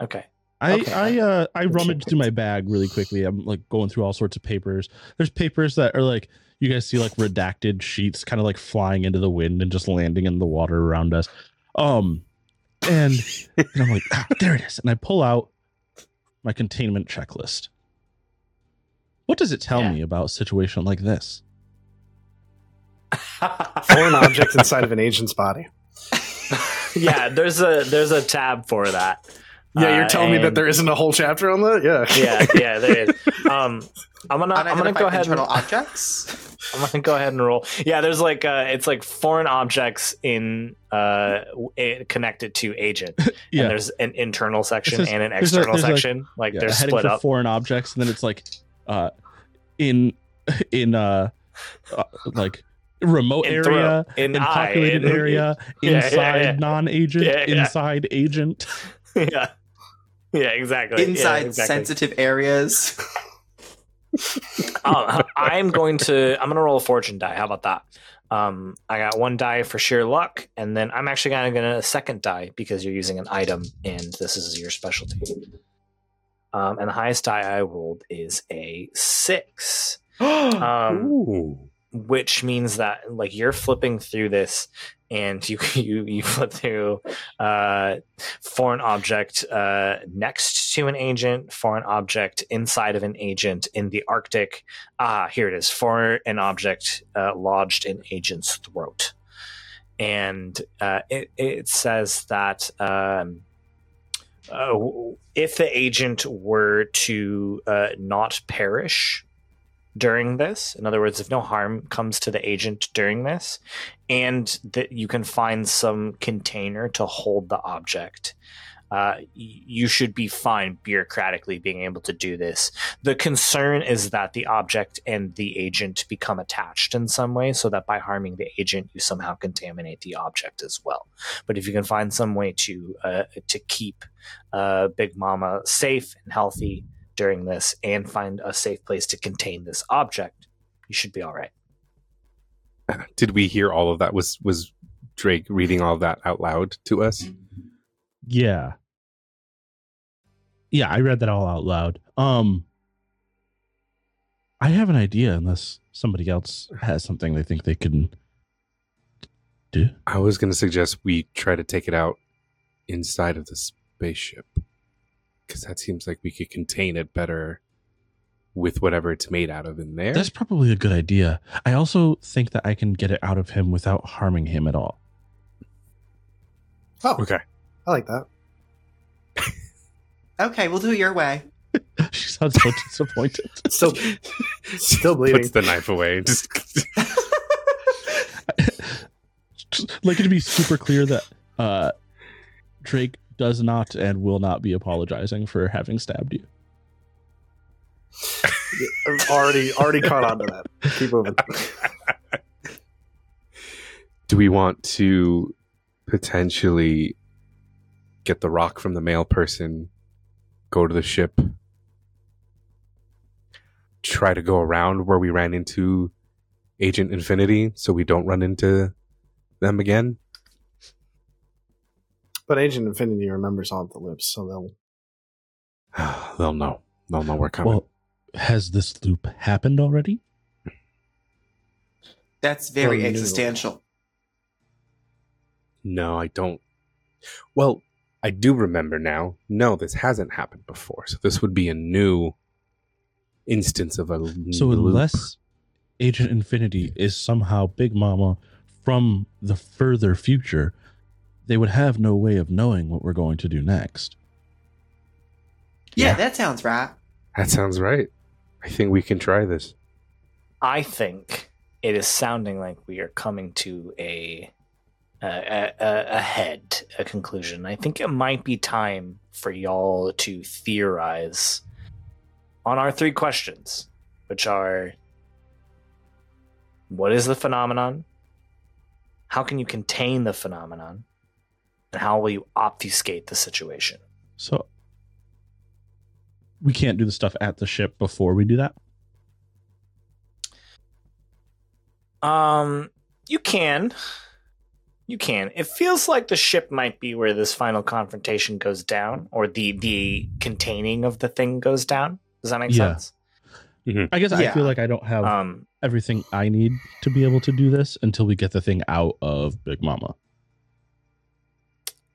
Okay. I Okay. I uh I rummaged through my bag really quickly. I'm like going through all sorts of papers. There's papers that are like you guys see like redacted sheets kind of like flying into the wind and just landing in the water around us. Um and, and I'm like, ah, there it is. And I pull out my containment checklist. What does it tell Yeah. me about a situation like this? <laughs> Foreign object inside of an agent's body. <laughs> yeah, there's a there's a tab for that. Yeah, you're Uh, telling me that there isn't a whole chapter on that? Yeah. yeah, yeah, there is. <laughs> Um, I'm gonna I'm gonna go ahead. And, internal objects. I'm gonna go ahead and roll. Yeah, there's like uh, it's like foreign objects in uh connected to agent. Yeah. And there's an internal section says- and an there's a- external there's like- section. Like Yeah, they're split for up. foreign objects, and then it's like uh in in uh, uh like remote In area throat, in in eye, populated in- area <laughs> Yeah, yeah, inside yeah. non-agent Yeah, yeah. inside agent <laughs> <laughs> yeah, yeah, exactly. Yeah, Inside exactly. sensitive areas. um, I'm going to I'm gonna roll a fortune die. How about that? Um, I got one die for sheer luck, and then I'm actually gonna get a second die because you're using an item, and this is your specialty. Um, and the highest die I rolled is a six, <gasps> um, which means that like you're flipping through this, and you <laughs> you you flip through uh, foreign object uh, next to an agent, foreign object inside of an agent in the Arctic. Ah, here it is. Foreign an object uh, lodged in agent's throat, and uh, it it says that. Um, uh, if the agent were to uh, not perish during this, in other words, if no harm comes to the agent during this, and that you can find some container to hold the object, uh, you should be fine bureaucratically being able to do this. The concern is that the object and the agent become attached in some way, so that by harming the agent, you somehow contaminate the object as well. But if you can find some way to uh, to keep uh, Big Mama safe and healthy during this, and find a safe place to contain this object, you should be all right. <laughs> Did we hear all of that? Was was Drake reading all of that out loud to us? yeah yeah i read that all out loud um i have an idea unless somebody else has something they think they can do I was going to suggest we try to take it out inside of the spaceship because that seems like we could contain it better with whatever it's made out of in there. that's probably a good idea i also think that i can get it out of him without harming him at all Oh, okay. I like that. Okay, we'll do it your way. <laughs> she sounds so disappointed <laughs> Still, still bleeding. Puts the knife away. <laughs> Just like it to be super clear that uh drake does not and will not be apologizing for having stabbed you I've already, already caught on to that. Keep moving. Do we want to potentially get the rock from the male person, go to the ship, try to go around where we ran into Agent Infinity so we don't run into them again? But Agent Infinity remembers all of the loops, so they'll. <sighs> They'll know. They'll know we're coming. well has this loop happened already That's very oh, Well, existential. no, I don't. Well, I do remember now. No, this hasn't happened before. So this would be a new instance of a So loop. unless Agent Infinity is somehow Big Mama from the further future, they would have no way of knowing what we're going to do next. Yeah, Yeah. that sounds right. That sounds right. I think we can try this. I think it is sounding like we are coming to a a, a, a a head, a conclusion. I think it might be time for y'all to theorize on our three questions, which are: What is the phenomenon? How can you contain the phenomenon? And how will you obfuscate the situation? So we can't do the stuff at the ship before we do that. Um, you can. You can. It feels like the ship might be where this final confrontation goes down, or the the containing of the thing goes down. Does that make Yeah. sense? I guess I feel like I don't have Um, everything I need to be able to do this until we get the thing out of Big Mama.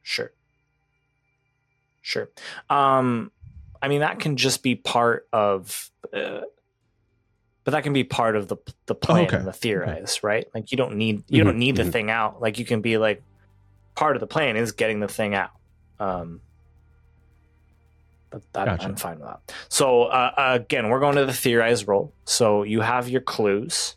sure. Sure. Um, I mean that can just be part of, uh, but that can be part of the the plan okay. the theorize, right? Like you don't need you don't Mhm, need the mhm. thing out. Like you can be like, part of the plan is getting the thing out. Um, but that, Gotcha. I'm fine with that. So uh, again, we're going to the theorize roll. So you have your clues.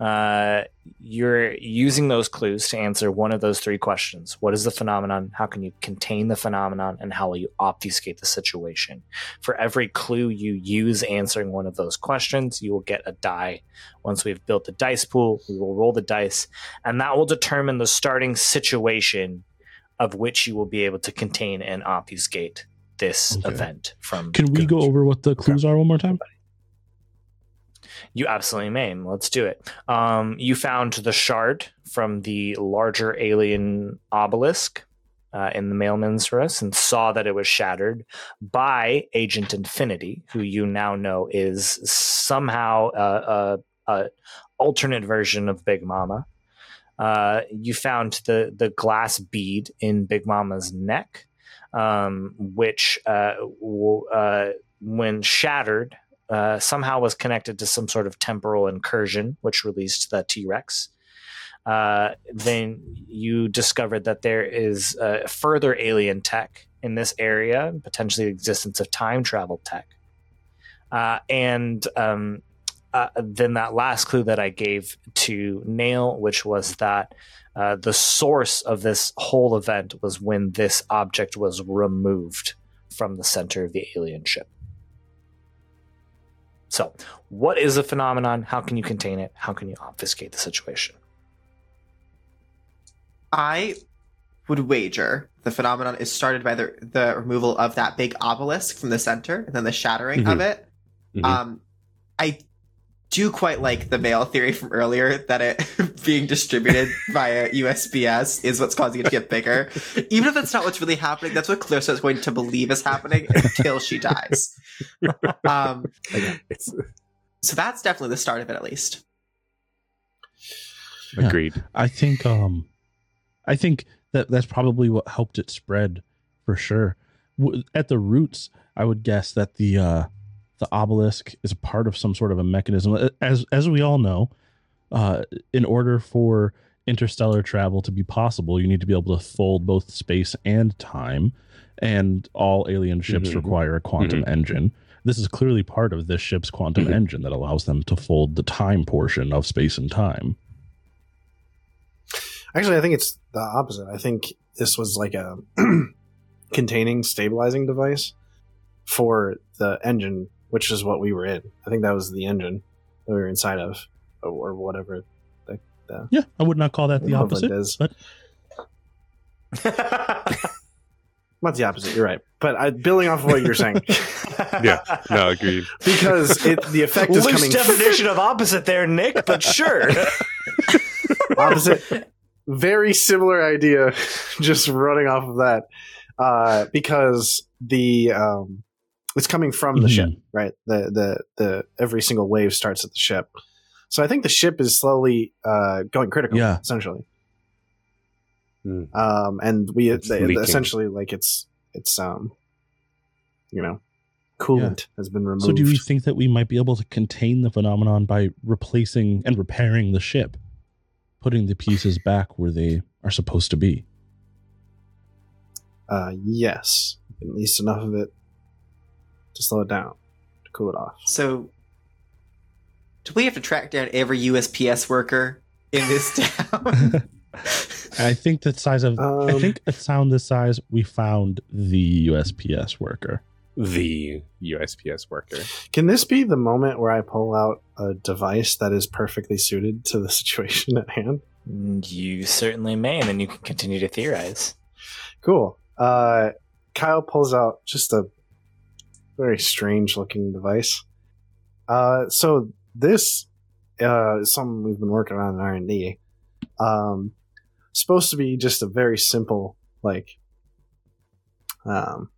Uh, you're using those clues to answer one of those three questions. What is the phenomenon? How can you contain the phenomenon? And how will you obfuscate the situation? For every clue you use answering one of those questions, you will get a die. Once we've built the dice pool, we will roll the dice, and that will determine the starting situation of which you will be able to contain and obfuscate this Okay. event from Can we go over what the clues are one more time? You absolutely may. Let's do it. Um, you found the shard from the larger alien obelisk uh, in the mailman's rest and saw that it was shattered by Agent Infinity, who you now know is somehow a, a, a alternate version of Big Mama. Uh, you found the the glass bead in Big Mama's neck, um, which uh, w- uh, when shattered uh, somehow was connected to some sort of temporal incursion, which released the T Rex. Uh, then you discovered that there is uh, further alien tech in this area, potentially the existence of time travel tech. Uh, and um, uh, then that last clue that I gave to Nail, which was that the source of this whole event was when this object was removed from the center of the alien ship. So, what is a phenomenon? How can you contain it? How can you obfuscate the situation? I would wager the phenomenon is started by the the removal of that big obelisk from the center and then the shattering of it. Mhm. Um, I do quite like the mail theory from earlier that it <laughs> being distributed via USPS is what's causing it to get bigger. Even if that's not what's really happening, that's what Clarissa is going to believe is happening until she dies. <laughs> Um, so that's definitely the start of it, at least. Yeah. agreed. I think um I think that that's probably what helped it spread for sure. At the roots, I would guess that the uh the obelisk is a part of some sort of a mechanism as as we all know, uh in order for interstellar travel to be possible, you need to be able to fold both space and time and all alien ships Mhm. require a quantum engine. This is clearly part of this ship's quantum Mhm. engine that allows them to fold the time portion of space and time. Actually, I think it's the opposite. I think this was like a <clears throat> containing stabilizing device for the engine, which is what we were in. I think that was the engine that we were inside of, or whatever. Yeah, I would not call that the opposite, is. but <laughs> Not the opposite. You're right. But I, building off of what you're saying, <laughs> Yeah. No, agreed. because it the effect is Loose coming definition of opposite there, Nick, but sure. <laughs> opposite very similar idea just running off of that uh because the um it's coming from the Mhm. ship right the the the every single wave starts at the ship so i think the ship is slowly uh going critical Yeah. essentially Hmm. um and we It's they, essentially like it's it's um you know coolant has been removed. So, do we think that we might be able to contain the phenomenon by replacing and repairing the ship, putting the pieces back where they are supposed to be? uh, yes, at least enough of it to slow it down, to cool it off. So, do we have to track down every USPS worker in this <laughs> town? <laughs> I think the size of, I Um, think a sound this size, we found the USPS worker. The USPS worker. Can this be the moment where I pull out a device that is perfectly suited to the <laughs> situation at hand? You certainly may, and then you can continue to theorize. Cool. Uh, Kyle pulls out just a very strange looking device. Uh, so this uh, is something we've been working on in R and D. Um, supposed to be just a very simple like um,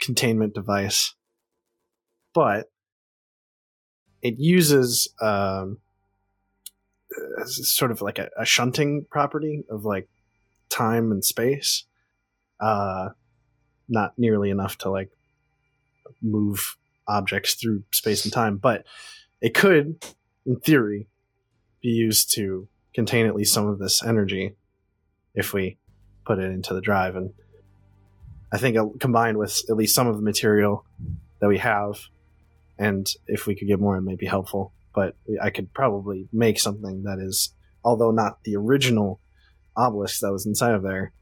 containment device, but it uses um, uh, sort of like a, a shunting property of like time and space uh not nearly enough to like move objects through space and time but it could in theory be used to contain at least some of this energy if we put it into the drive. And i think uh, combined with at least some of the material that we have and if we could get more it might be helpful. But i could probably make something that is although not the original obelisk that was inside of there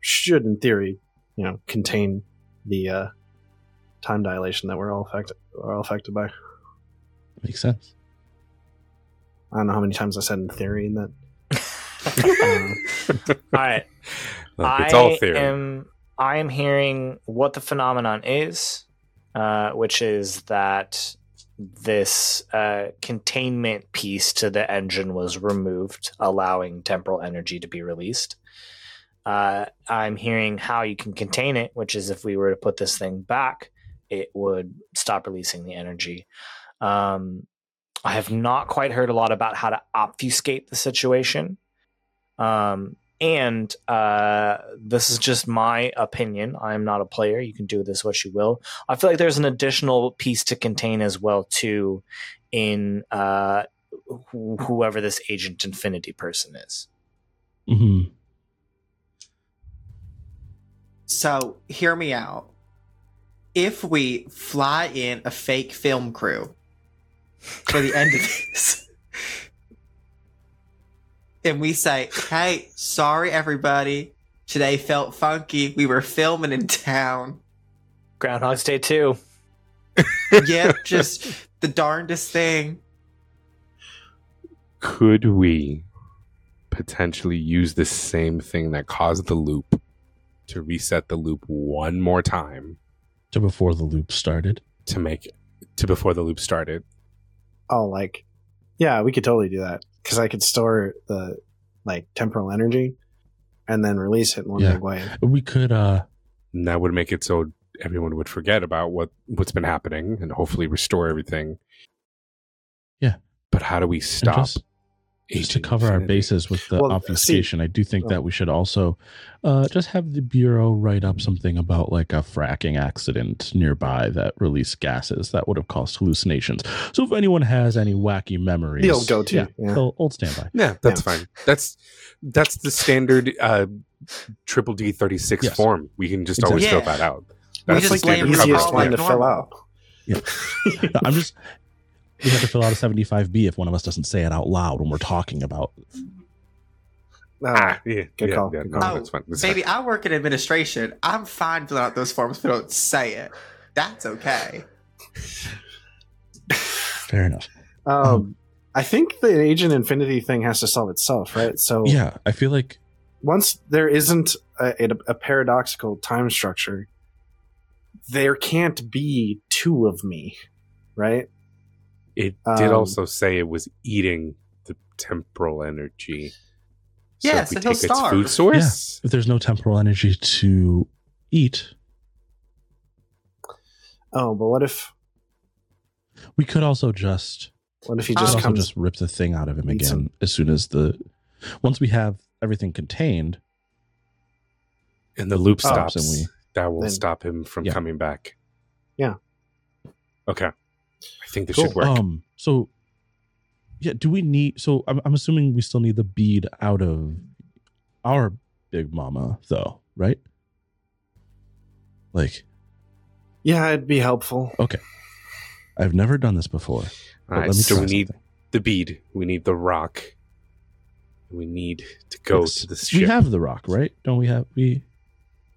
should in theory you know contain the uh, time dilation that we're all affected are all affected by. Makes sense. I don't know how many times I said in theory and that. <laughs> All right. Look, it's all I theory. am I am hearing what the phenomenon is, uh, which is that this uh, containment piece to the engine was removed, allowing temporal energy to be released. Uh, I'm hearing how you can contain it, which is if we were to put this thing back, it would stop releasing the energy. Um, I have not quite heard a lot about how to obfuscate the situation. Um, and uh, this is just my opinion. I'm not a player. You can do with this what you will. I feel like there's an additional piece to contain as well too, in uh, wh- whoever this Agent Infinity person is. hmm so, hear me out. If we fly in a fake film crew for the end of this, <laughs> and we say, hey, sorry everybody, today felt funky. We were filming in town. Groundhog's Day 2. <laughs> Yep, just the darndest thing. Could we potentially use the same thing that caused the loop to reset the loop one more time To before the loop started. to make to before the loop started? oh, like, yeah, we could totally do that because I could store the like temporal energy and then release it in one Yeah. big way. We could uh And that would make it so everyone would forget about what what's been happening and hopefully restore everything. Yeah. But how do we stop? just, just to cover our bases with the Well, obfuscation, I do think oh. that we should also uh, just have the bureau write up something about like a fracking accident nearby that released gases that would have caused hallucinations. So if anyone has any wacky memories, The old go-to, yeah, yeah. old, old standby. Yeah, that's Yeah. fine. That's that's the standard uh, triple D thirty six Yes. form. We can just always Exactly. fill that out. We That's just like blame standard Easiest one to fill normal. out. <laughs> I'm just we have to fill out a 75B if one of us doesn't say it out loud when we're talking about. Ah, Ah, yeah, Good yeah, call, yeah, good no, call. that's fine. That's Baby, fine. I work in administration. I'm fine filling out those forms if we don't say it. That's okay. Fair enough. um, I think the Agent Infinity thing has to solve itself, right? So Yeah, I feel like once there isn't a, a, a paradoxical time structure, there can't be two of me, right? It did Um, also say it was eating the temporal energy. Yeah, if we so he'll take its starve. food source. if there's no temporal energy to eat, Oh, but what if we could also just what if he just also comes? just rip the thing out of him again some- as soon as the once we have everything contained. And the loop Oh, stops. and we- that will Then- stop him from Yeah. coming back. Yeah. Okay. I think this Cool. should work. Um. So, yeah. Do we need? So I'm, I'm assuming we still need the bead out of our big mama, though, right? Like, Yeah, it'd be helpful. Okay, I've never done this before. All but right. let me So try we need the bead. We need the rock. We need to go Yes. to this We have the rock, right? Don't we have we?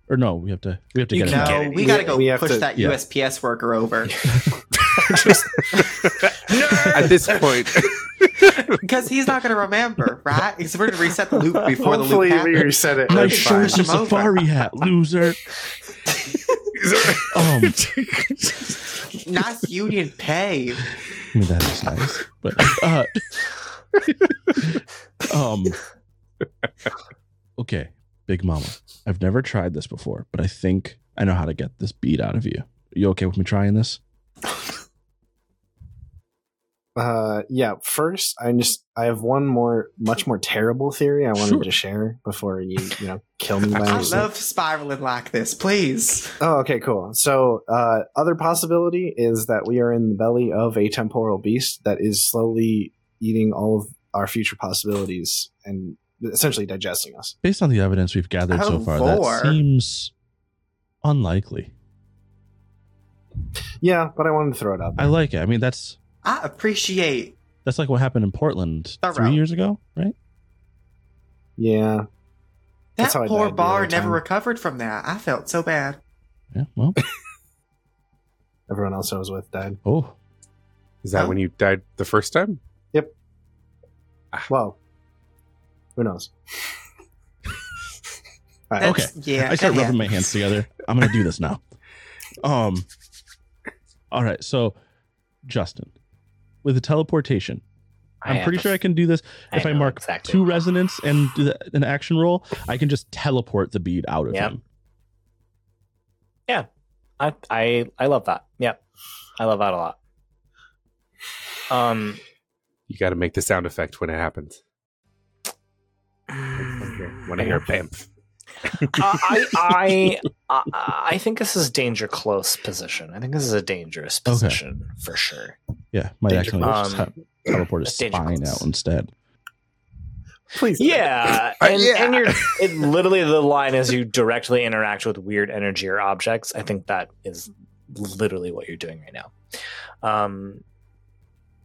Or no, we have to. We have to You get can back. get No, it. we We- gotta go we have push to- that yeah. USPS worker over <laughs> <laughs> At this point, <laughs> because he's not gonna remember, right? Because we're gonna reset the loop before the Hopefully, loop we reset it. My That's shirt's a Push over. safari hat, loser. Um, Nice union pay. I mean that is nice, but uh, um, okay, Big Mama. I've never tried this before, but I think I know how to get this beat out of you. Are you okay with me trying this? <laughs> Uh, yeah. First, I just I have one more, much more terrible theory I wanted Sure. to share before you, you know, kill me by I accident. love spiraling like this. Please. Oh, okay, cool. So, uh, other possibility is that we are in the belly of a temporal beast that is slowly eating all of our future possibilities and essentially digesting us. Based on the evidence we've gathered so Oh, far, Lord. that seems unlikely. Yeah, but I wanted to throw it out. I like it. I mean, that's I appreciate that's like what happened in Portland Thorough. three years ago, right? Yeah, that That's poor bar never recovered from that. I felt so bad. Yeah. Well, <laughs> everyone else I was with died. oh, is that Huh? when you died the first time? Yep. Ah. Well, who knows? <laughs> All right. That's- Yeah. I start it rubbing my hands together. I'm gonna do this now. Um. All right. So, Justin, with the teleportation, I'm have pretty a sure I can do this. if I mark exactly. two resonance and do the, an action roll, I can just teleport the bead out of Yep. him. Yeah. I, I I love that. Yep. I love that a lot. Um You got to make the sound effect when it happens. <sighs> When I hear bamf. <laughs> I, I I I think this is danger close position. I think this is a dangerous Okay. position for sure. Yeah, might Danger actually just close. te- teleport his Danger spine close. out instead. Please. Yeah, Uh, and, yeah. and you're it <laughs> literally the line is you directly interact with weird energy or objects. I think that is literally what you're doing right now. Um,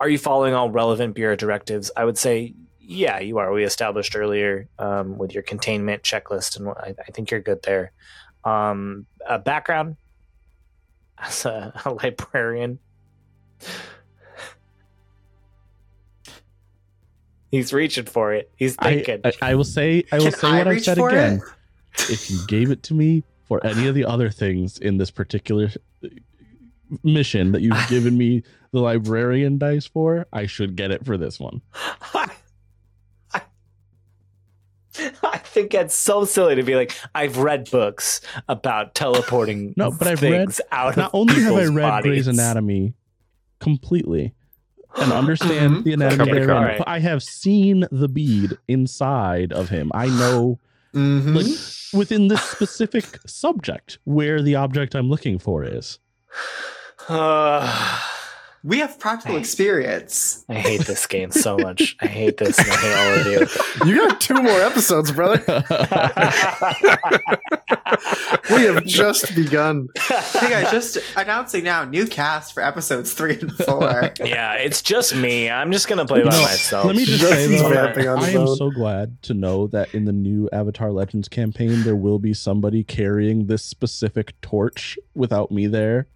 are you following all relevant bureau directives? I would say, yeah, you are. We established earlier um, with your containment checklist, and I, I think you're good there. Um, a background as a, <laughs> a librarian. He's reaching for it. He's I, thinking. I, I will say, I will Can say I what I reach said again. it? <laughs> If you gave it to me for any of the other things in this particular mission that you've <laughs> given me the librarian dice for, I should get it for this one. I, <laughs> I, I think it's so silly to be like, I've read books about teleporting No, but I've read out Not of only have I read bodies. Grey's Anatomy completely and <gasps> understand Mhm. the anatomy Okay, therein, alright. but I have seen the bead inside of him. I know Mhm. like within this specific subject where the object I'm looking for is. <sighs> Uh, we have practical I- experience. I hate this game so much. I hate this and I hate all of you. You got two more episodes, brother. <laughs> <laughs> We have just begun. Hey guys, just announcing now new cast for episodes three and four. <laughs> yeah, it's just me. I'm just gonna play by No, myself. Let me just Just say though, vamping I am own. so glad to know that in the new Avatar Legends campaign there will be somebody carrying this specific torch without me there.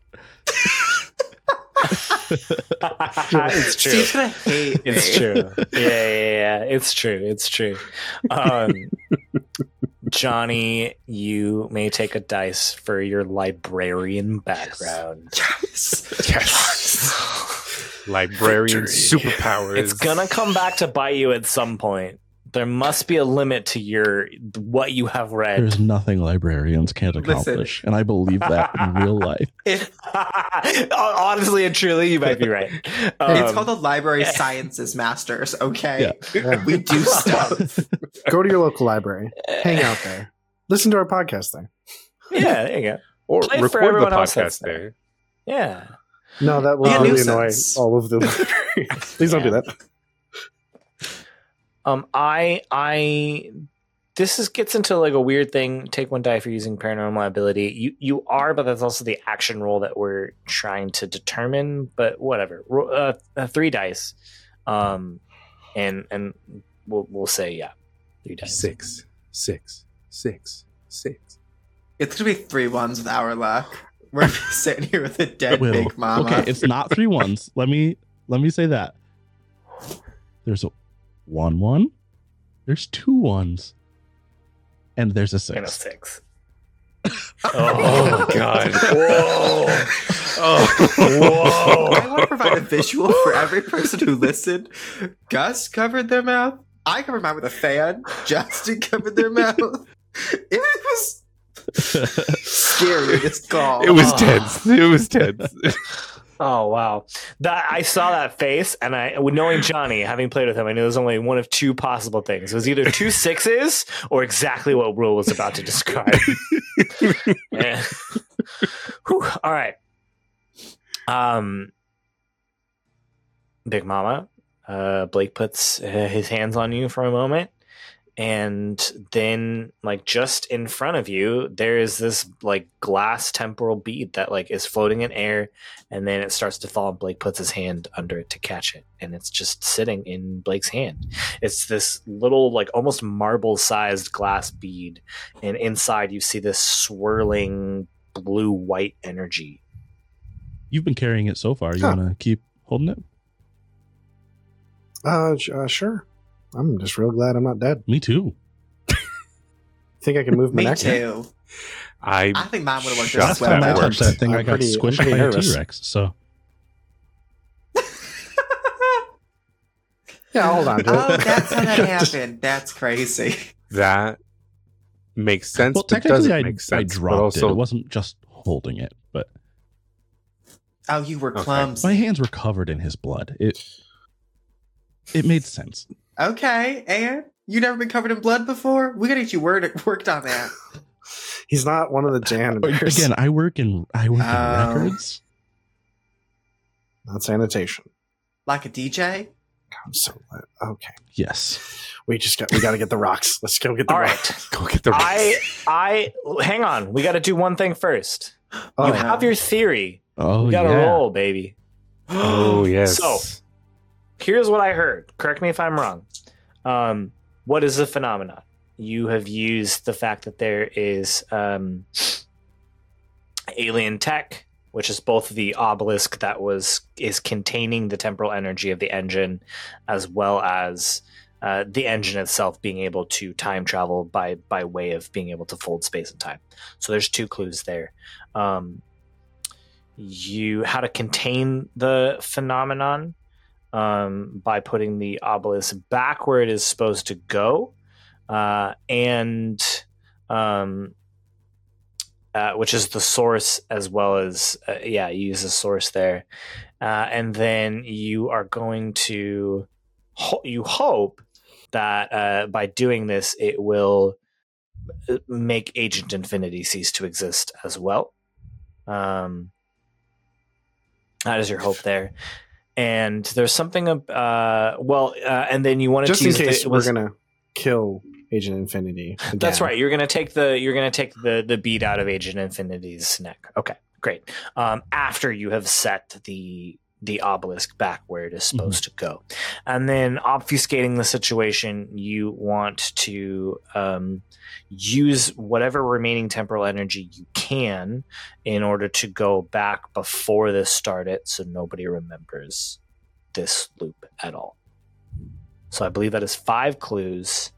It's true. Steve's gonna hate. It's true. Yeah, yeah, yeah. It's true. It's true. Um, Johnny, you may take a dice for your librarian background. Yes. Yes. Librarian Victory. superpowers. It's gonna come back to bite you at some point. There must be a limit to your what you have read. There's nothing librarians can't Listen. accomplish, and I believe that in <laughs> real life. It, <laughs> Honestly and truly, you might be right. it's Um, called the Library <laughs> Sciences Masters. Okay, Yeah. we do stuff. Go to your local library. Hang out there. Listen to our podcast there. yeah, there you go. or play for record the everyone else that's podcast there. there. Yeah. No, that will Be really annoy all of them. Please don't do that. Um, I I this is gets into like a weird thing. Take one die for using paranormal ability. You you are, but that's also the action roll that we're trying to determine. But whatever, uh, uh, three dice, um, and and we'll we'll say yeah, three dice. Six, six, six, six. It's gonna be three ones with our luck. We're <laughs> sitting here with a dead Will. big mama. Okay, it's not three ones. Let me let me say that. There's a one one. There's two ones. And there's a and a six. six. <laughs> Oh, <laughs> God. Whoa! Oh, whoa! I want to provide a visual for every person who listened. Gus covered their mouth. I covered mine with a fan. Justin covered their mouth. <laughs> It was scary. This call. It was Oh. tense. It was tense. Oh wow! That I saw that face, and I, knowing Johnny, having played with him, I knew there was only one of two possible things. It was either two <laughs> sixes or exactly what Rule was about to describe. <laughs> Yeah. Whew, all right. Um, Big Mama, uh, Blake puts uh, his hands on you for a moment, and then, like just in front of you, there is this like glass temporal bead that like is floating in air, and then it starts to fall. And Blake puts his hand under it to catch it, and it's just sitting in Blake's hand. It's this little, like almost marble-sized glass bead, and inside you see this swirling blue-white energy. You've been carrying it so far. You Huh. want to keep holding it? Uh, uh, sure. I'm just real glad I'm not dead. Me too. Think I can move my <laughs> Me neck? too. I I think mine would have worked just Last as well. time that I touched that thing, I I'm got pretty- squished pretty by a nervous. T Rex. So Yeah, hold on to oh, that's how that <laughs> happened. That's crazy. that makes sense, well, technically, doesn't I, make I sense. but dropped also, it. It wasn't just holding it, but Oh, you were Okay. clumsy. my hands were covered in his blood. It it made sense. Okay, and you never been covered in blood before? We gotta get you word- worked on that. <laughs> He's not one of the janitors. Again, I work in I work Oh. in records. not sanitation. Like a DJ? I'm so glad. Okay, Yes. we just got we got to get the rocks. Let's go get the All rocks. right, <laughs> go get the rocks. I I hang on. We got to do one thing first. Oh, you yeah. have your theory. Oh We got to yeah. roll, baby. Oh <gasps> yes. So, here's what I heard. Correct me if I'm wrong. Um, what is the phenomenon? You have used the fact that there is um, alien tech, which is both the obelisk that was is containing the temporal energy of the engine, as well as uh, the engine itself being able to time travel by by way of being able to fold space and time. So there's two clues there. Um, you how to contain the phenomenon um, by putting the obelisk back where it is supposed to go, uh, and um, uh, which is the source as well as uh, yeah, you use the source there, uh, and then you are going to ho- you hope that uh, by doing this it will uh, make Agent Infinity cease to exist as well. Um, that is your hope there. And there's something, uh, well, uh, and then you just to in use the- case we're was- gonna kill Agent Infinity. That's right. You're gonna take the you're gonna take the the bead out of Agent Infinity's neck. Okay, great. Um, after you have set the the obelisk back where it is supposed to go, and then obfuscating the situation, you want to um, use whatever remaining temporal energy you can in order to go back before this started, so nobody remembers this loop at all. So I believe that is five clues.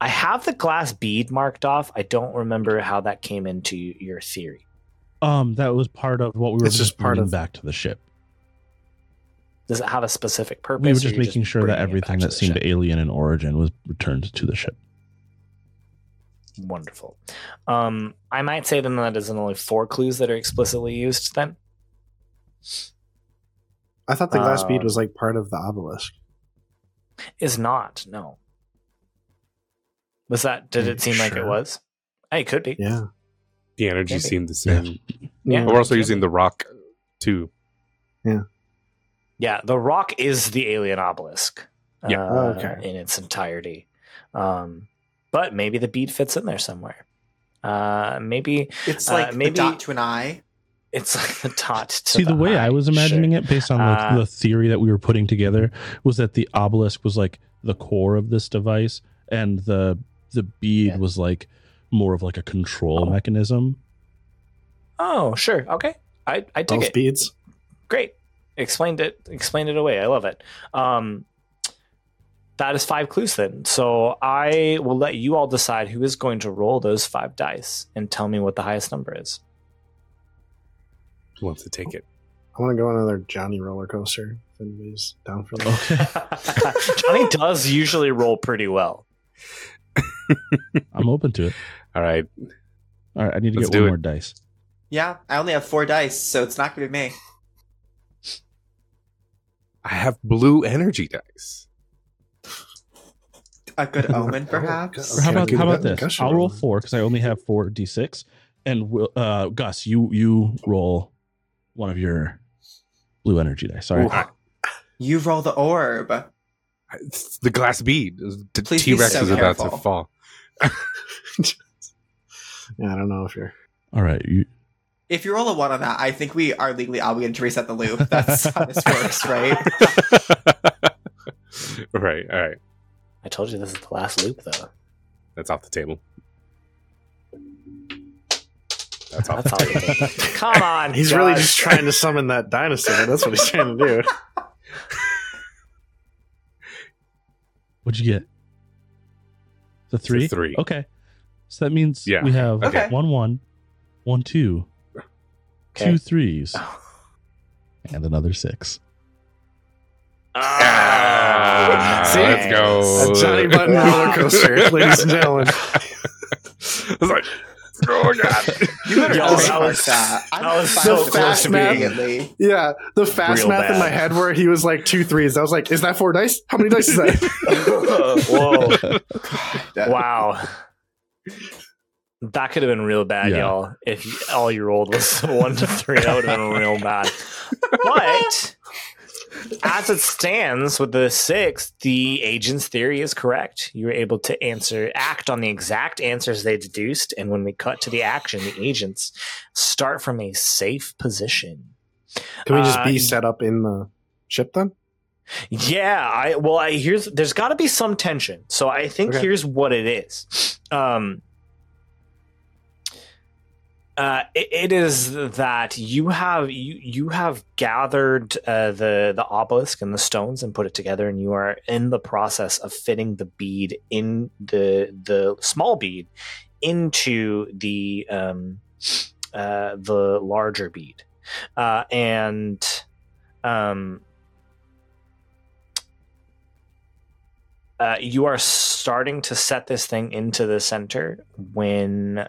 I have the glass bead marked off. I don't remember how that came into your theory. Um, that was part of what we were It's just part of- back to the ship. Does it have a specific purpose? We were just you're making sure that everything that seemed ship? alien in origin was returned to the ship. wonderful. Um, I might say then that is only four clues that are explicitly used. Then I thought the glass Uh, bead was like part of the obelisk. is not no. Was that? Did Are it seem you like it was? Hey, it could be. Yeah. the energy Maybe. seemed the same. Yeah. We're also Okay. using the rock too. Yeah, the rock is the alien obelisk. Yeah. uh, Oh, okay. in its entirety. Um, but maybe the bead fits in there somewhere. Uh, maybe It's Uh, like maybe- the dot to an eye. it's <laughs> like the dot. To See, the, way I was imagining it, based on like Uh, the theory that we were putting together, was that the obelisk was like the core of this device, and the the bead Yeah. was like more of like a control Oh. mechanism. Oh, sure. Okay. I, I dig Both it. beads. Great. Explained it. Explained it away. I love it. Um, that is five clues then. So I will let you all decide who is going to roll those five dice and tell me what the highest number is. Who wants to take it? I want to go on another Johnny roller coaster. If anybody's down for that. <laughs> Johnny does usually roll pretty well. <laughs> I'm open to it. All right. All right, I need to Let's get one it. more dice. Yeah, I only have four dice, so it's not going to be me. I have blue energy dice. A good <laughs> omen, Oh, perhaps. Okay, how about how about this? I'll roll four because I only have four d6, and we'll, uh, Gus, you you roll one of your blue energy dice. Sorry, Ooh. <sighs> You roll the orb. It's the glass bead. Please be T Rex so is about to fall. <laughs> Yeah, I don't know if you're. all right. You, If you roll a one on that, I think we are legally obligated to reset the loop. <laughs> That's how this works, right? <laughs> right. All right. I told you this is the last loop, though. That's off the table. That's off. That's all you need. <laughs> Come on. He's really just trying to summon that dinosaur. That's what he's trying to do. what'd you get? The three. three. Okay. So that means Yeah. we have Okay. one one, one two, Okay. two threes, and another six. Ah, See? let's go. A Johnny Button roller coaster, <laughs> ladies and gentlemen. I was like, oh god. You better Yo, that was- that. I'm was so fast to being- immediately. Yeah, the fast Real math in my head where he was like two threes. I was like, is that four dice? How many dice is that? <laughs> Whoa. <laughs> Wow. That could have been real bad, Yeah. y'all. If all you rolled was <laughs> one to three, that would have been real bad. But as it stands with the six, the agent's theory is correct. You were able to answer, act on the exact answers they deduced, and when we cut to the action, the agents start from a safe position. Can we just Uh, be set up in the ship then? Yeah, I well, I here's there's got to be some tension. So I think Okay. here's what it is. Um, uh, it, it is that you have you you have gathered uh, the the obelisk and the stones and put it together, and you are in the process of fitting the bead in the the small bead into the um, uh, the larger bead, uh, and um, uh, you are starting to set this thing into the center when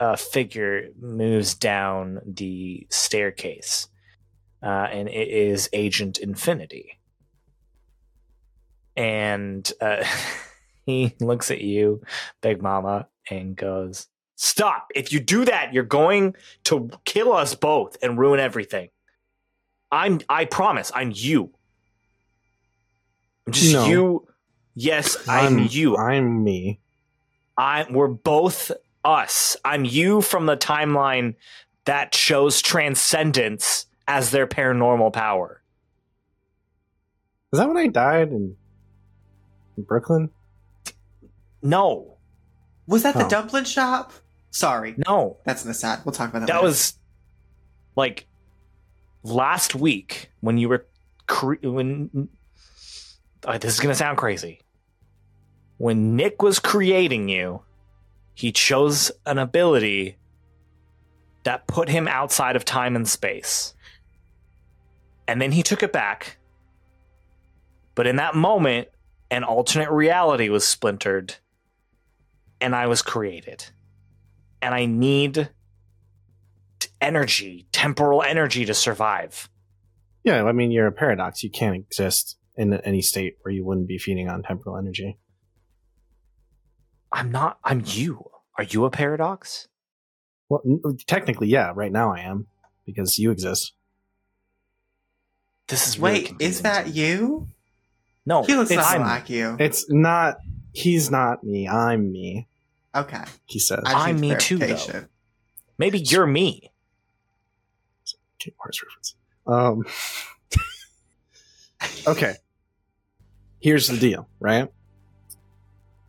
uh, a figure moves down the staircase, uh, and it is Agent Infinity. And uh, <laughs> he looks at you, Big Mama, and goes, Stop! If you do that, you're going to kill us both and ruin everything. I'm I promise, I'm you. I'm just No. you. Yes, I'm, you. I'm me. I we're both us. I'm you from the timeline that shows transcendence as their paranormal power. Is that when I died in, in Brooklyn? No, Was that the Oh. dumpling shop? Sorry, no, that's in the sad. We'll talk about that. that later. was like last week when you were cre- when. uh, this is gonna sound crazy. When Nick was creating you, he chose an ability that put him outside of time and space. And then he took it back. But in that moment, an alternate reality was splintered, and I was created. And I need energy, temporal energy to survive. Yeah, I mean, you're a paradox. You can't exist in any state where you wouldn't be feeding on temporal energy. I'm not, I'm you. Are you a paradox? Well, n- technically, yeah. Right now, I am because you exist. This is really Wait, confusing is that me. you? No, He looks it's nothing like you. It's not. He's not me. I'm me. Okay. He says. I just I'm me too, though. Maybe you're me. Kate Morris reference. Um. <laughs> okay. Here's the deal, right?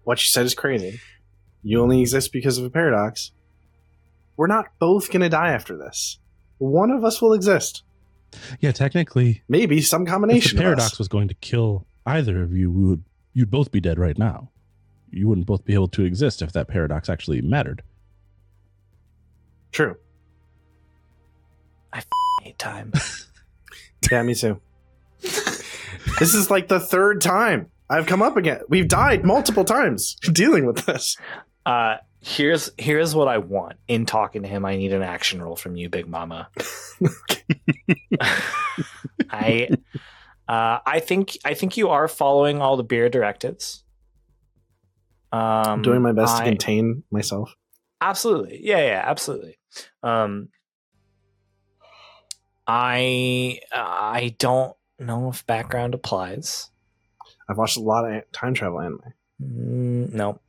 What you said is crazy. You only exist because of a paradox. We're not both gonna die after this. One of us will exist. Yeah, technically, Maybe some combination. if combination the of paradox us. was going to kill either of you, we would you'd both be dead right now. You wouldn't both be able to exist if that paradox actually mattered. True. Eight time. <laughs> Yeah, me too. this is like the third time I've come up again. We've died multiple times <laughs> dealing with this. Uh, here's here's what I want. In talking to him, I need an action roll from you, Big Mama. <laughs> <laughs> I uh, I think I think you are following all the bureau directives. Um, I'm doing my best I- to contain myself. Absolutely. Yeah, yeah, absolutely. Um I I don't know if background applies. I've watched a lot of time travel anime. Mm, no.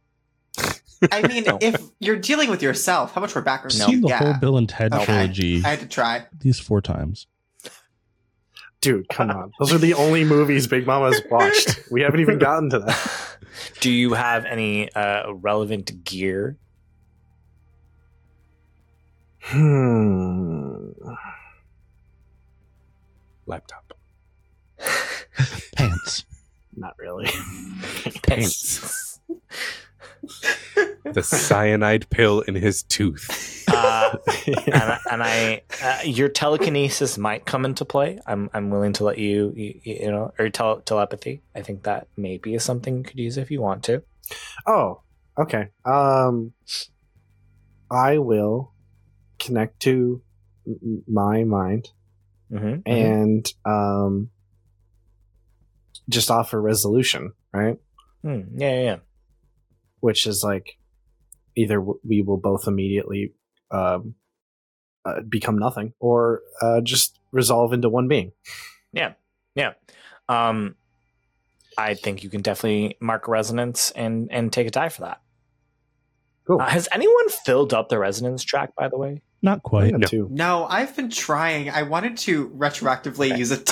<laughs> I mean, No. if you're dealing with yourself, how much more background I've do seen you the get? whole Bill and Ted Okay. trilogy I had to try. these four times. Dude, come on. Those are the only movies Big Mama's watched. We haven't even gotten to that. <laughs> Do you have any uh, relevant gear? Hmm. Laptop. <laughs> Pants. Not really. <laughs> <laughs> Pants. The cyanide pill in his tooth. Uh, <laughs> and, and I, uh, your telekinesis might come into play. I'm, I'm willing to let you, you, you know, or tel- telepathy. I think that maybe is something you could use if you want to. Oh, okay. Um, I will connect to m- my mind Mm-hmm. and um, just offer resolution, right? yeah, yeah, yeah. Which is like either we will both immediately um, uh, become nothing, or uh, just resolve into one being. Yeah. Yeah. Um, I think you can definitely mark resonance and and take a die for that. Cool. Uh, has anyone filled up the resonance track? By the way, Not quite. No. No, I've been trying. I wanted to retroactively use it <laughs>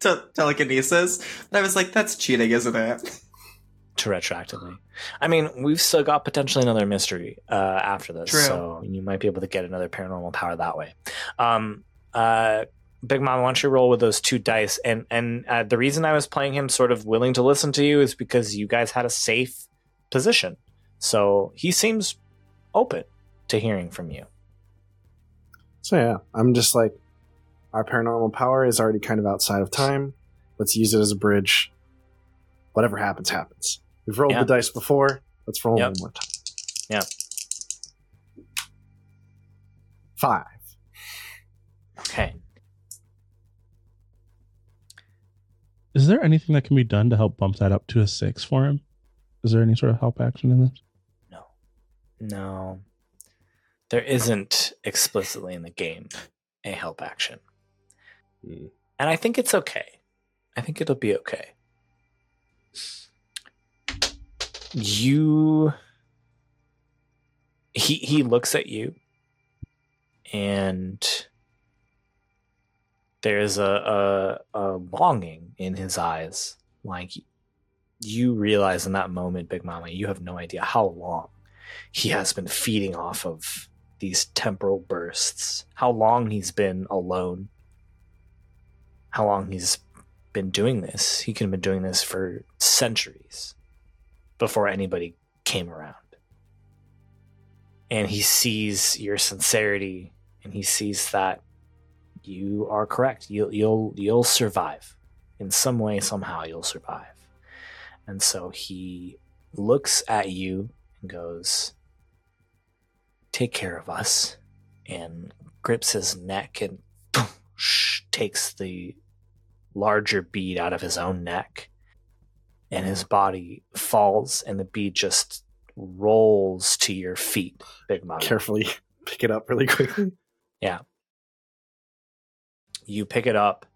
to telekinesis, And I was like, that's cheating, isn't it? to retroactively. I mean, we've still got potentially another mystery uh, after this, True. so you might be able to get another paranormal power that way. Um, uh, Big Mom, why don't you roll with those two dice? And and uh, the reason I was playing him sort of willing to listen to you is because you guys had a safe position, so he seems open to hearing from you. So yeah, I'm just like, our paranormal power is already kind of outside of time. Let's use it as a bridge. Whatever happens, happens. We've rolled Yeah. the dice before. Let's roll Yep. one more time. Yeah. Five. Okay. Is there anything that can be done to help bump that up to a six for him? Is there any sort of help action in this? No. No. There isn't explicitly in the game a help action. Hmm. And I think it's okay. I think it'll be okay. You he he looks at you and there's a, a a longing in his eyes like you realize in that moment big mama you have no idea how long he has been feeding off of these temporal bursts how long he's been alone how long he's been doing this. He could have been doing this for centuries before anybody came around. And he sees your sincerity and he sees that you are correct. You'll you'll you'll survive. In some way somehow you'll survive. And so he looks at you and goes take care of us and grips his neck and takes the larger bead out of his own neck and his body falls and the bead just rolls to your feet big mama Carefully <laughs> pick it up really quickly. Yeah. You pick it up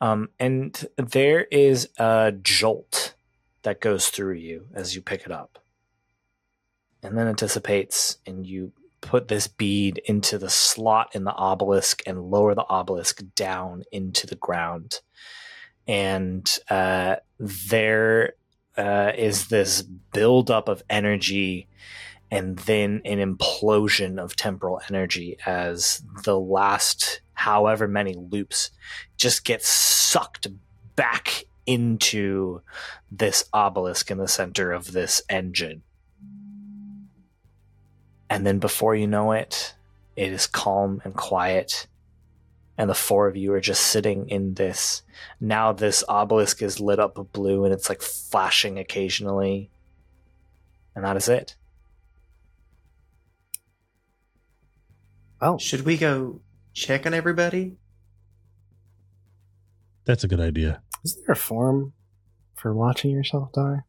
Um, and there is a jolt that goes through you as you pick it up. And then it dissipates, and you put this bead into the slot in the obelisk and lower the obelisk down into the ground. And uh, there uh, is this buildup of energy and then an implosion of temporal energy as the last however many loops just get sucked back into this obelisk in the center of this engine. And then before you know it, it is calm and quiet. And the four of you are just sitting in this. Now, this obelisk is lit up blue and it's like flashing occasionally. And that is it. Well, Should we go check on everybody? That's a good idea. is there a form for watching yourself die?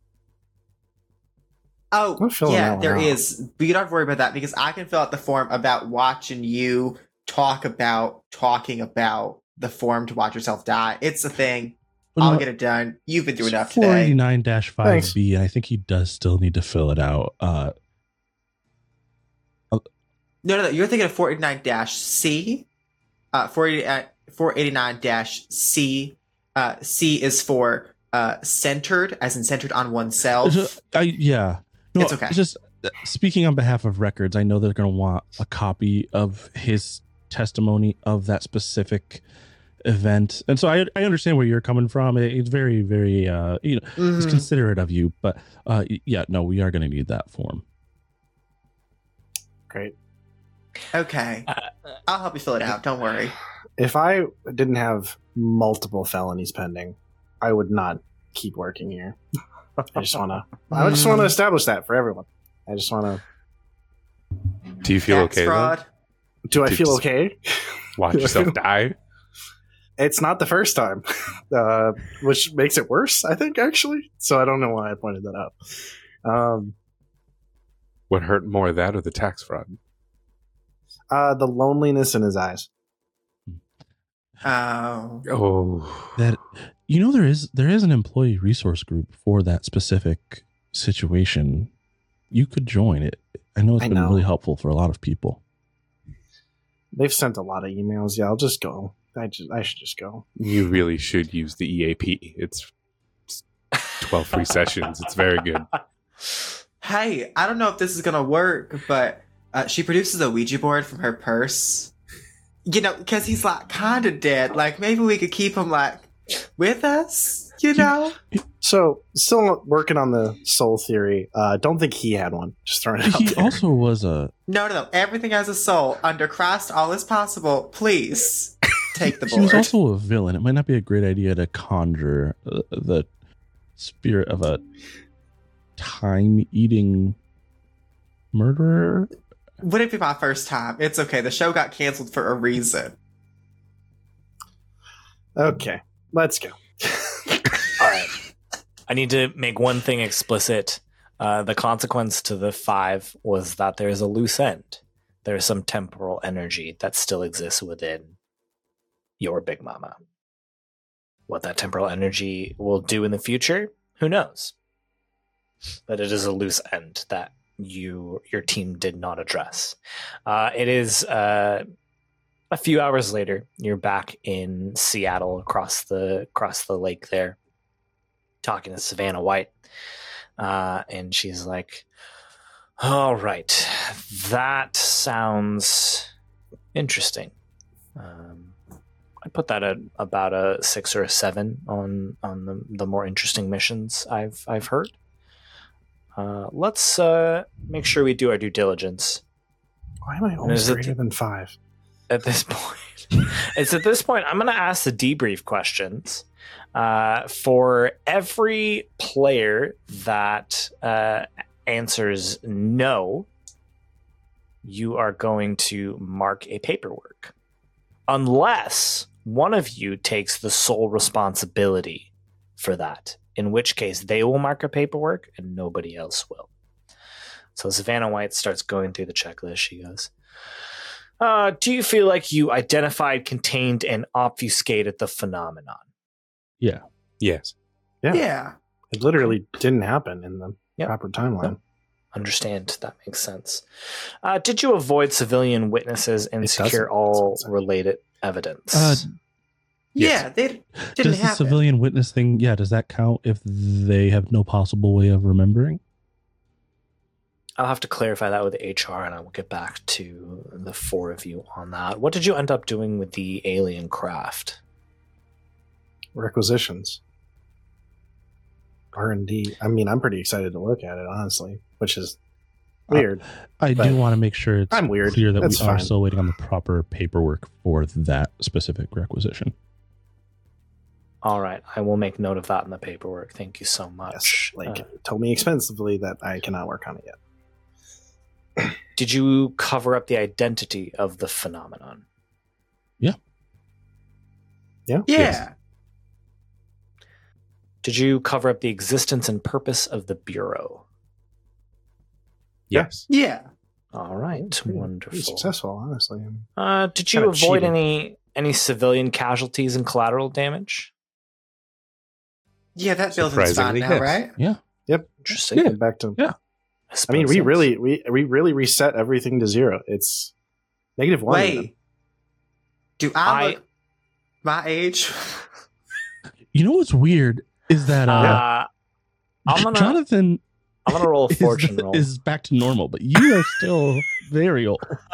Oh, I'm yeah, that one there out. is. But you don't have to worry about that because I can fill out the form about watching you talk about talking about the form to watch yourself die. It's a thing. I'll get it done. You've been through enough Four today. eighty nine dash five Thanks. B. I think he does still need to fill it out. Uh, No, no, no. You're thinking of 489 C. Uh, 489 C. Uh, C is for uh, centered, as in centered on oneself. I yeah. No, It's okay. Just uh, speaking on behalf of records, I know they're going to want a copy of his testimony of that specific event, and so I I understand where you're coming from. It- It's very very uh you know it's Mhm. considerate of you, but uh yeah no we are going to need that form. Great. Okay. Uh, I'll help you fill it out. Don't worry. If I didn't have multiple felonies pending, I would not keep working here. <laughs> I just want to. <laughs> I just want to establish that for everyone. I just want to. Do you feel Tax okay? Though? fraud. Do I Did- feel okay? Watch <laughs> yourself die. It's not the first time, <laughs> uh, which makes it worse. I think actually. So I don't know why I pointed that out. Um, What hurt more, that or the tax fraud? uh, the loneliness in his eyes. Oh. Oh, That you know there is there is an employee resource group for that specific situation. You could join it. I know it's I been know. really helpful for a lot of people. They've sent a lot of emails. Yeah, I'll just go. I just, I should just go. you really should use the EAP. It's it's 12 free sessions. It's very good. <laughs> Hey, I don't know if this is gonna work, but uh, she produces a Ouija board from her purse. You know, because he's like kind of dead. Like maybe we could keep him like with us. You know? So, still working on the soul theory. Uh, don't think he had one. Just throwing it out He there. also was a No, no, no. Everything has a soul. Under Christ, all is possible. Please take the board. <laughs> he was also a villain. It might not be a great idea to conjure uh, the spirit of a time-eating murderer. Wouldn't be my first time. It's okay. The show got canceled for a reason. Okay, let's go. All right. I need to make one thing explicit. Uh, the consequence to the five was that there is a loose end. There is some temporal energy that still exists within your Big Mama. What that temporal energy will do in the future, who knows? But it is a loose end that you your team did not address. Uh, it is uh, a few hours later. You're back in Seattle, across the across the lake there, talking to Savannah White, uh, and she's like, "All right, that sounds interesting." Um, I put that at about a six or a seven on on the, the more interesting missions I've I've heard. Uh, let's uh, make sure we do our due diligence Why am I always greater than five? At this <laughs> point. it's at this point I'm going to ask the debrief questions uh, for every player that uh, answers no. You are going to mark a paperwork, unless one of you takes the sole responsibility for that. In which case, they will mark a paperwork and nobody else will. So Savannah White starts going through the checklist. She goes, uh, do you feel like you identified, contained, and obfuscated the phenomenon? Yeah. Yes. Yeah. Yeah. It literally didn't happen in the Yep. proper timeline. Understand that makes sense. Uh, did you avoid civilian witnesses and It secure all related evidence? Uh, Yeah, they didn't does the civilian witness thing? Yeah, does that count if they have no possible way of remembering? I'll have to clarify that with HR, and I will get back to the four of you on that. What did you end up doing with the alien craft? Requisitions. R and D. I mean, I'm pretty excited to look at it, honestly, which is weird. I do want to make sure it's I'm weird. clear that That's we are still waiting on the proper paperwork for that specific requisition. All right, I will make note of that in the paperwork. Thank you so yes, much. like Uh, told me expensively that I cannot work on it yet. Did you cover up the identity of the phenomenon? Yeah. Yeah. Yes. Did you cover up the existence and purpose of the bureau? Yes. Yeah. All right, Pretty- pretty wonderful. successful, honestly. Uh, did you avoid cheating. any any civilian casualties and collateral damage? Yeah, that building's fine Surprisingly, now, yes. right? Yeah. Yep. Interesting. Get back to. Yeah. I mean, we suppose really we we really reset everything to zero. It's negative one. even. Wait. Do I, I- look my age? <laughs> You know what's weird is that uh, Uh, I'm gonna Jonathan I'm gonna roll a <laughs> is, fortune roll. is back to normal, but you are still very old. <laughs>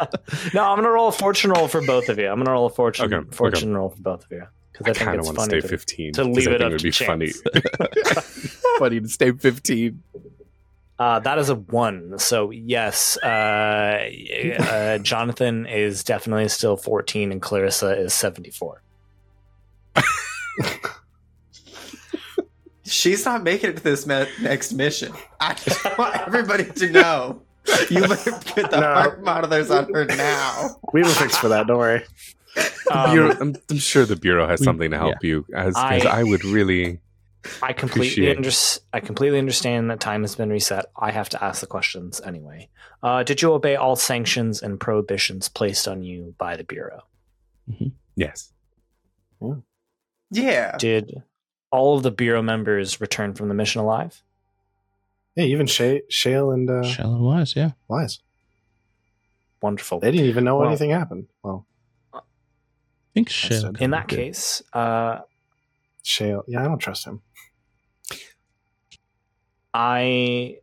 no, I'm gonna roll a fortune roll for both of you. I'm gonna roll a fortune Okay, fortune roll for both of you because I, I think kind of it's want to funny stay to, 15. to 'cause leave it up would to be chance. funny. funny to stay 15. Uh, that is a one. So yes, uh, uh, Jonathan is definitely still 14, and Clarissa is 74. She's not making it to this me- next mission. I just want everybody to know. You better put the No. heart monitors on her now. We will fix for that. Don't worry. Um, Bureau, I'm, I'm sure the bureau has We- something to help you, as I- I, would really. I completely under- I completely understand that time has been reset. I have to ask the questions anyway. Uh, did you obey all sanctions and prohibitions placed on you by the bureau? Yes. Yeah. Did all of the bureau members return from the mission alive? Yeah, even Shay, Shale and uh, Shall and Wise, yeah. Wise. Wonderful. They didn't even know Well- anything happened. Well, I think Shale. In that did. case, uh, Shale. Yeah, I don't trust him. I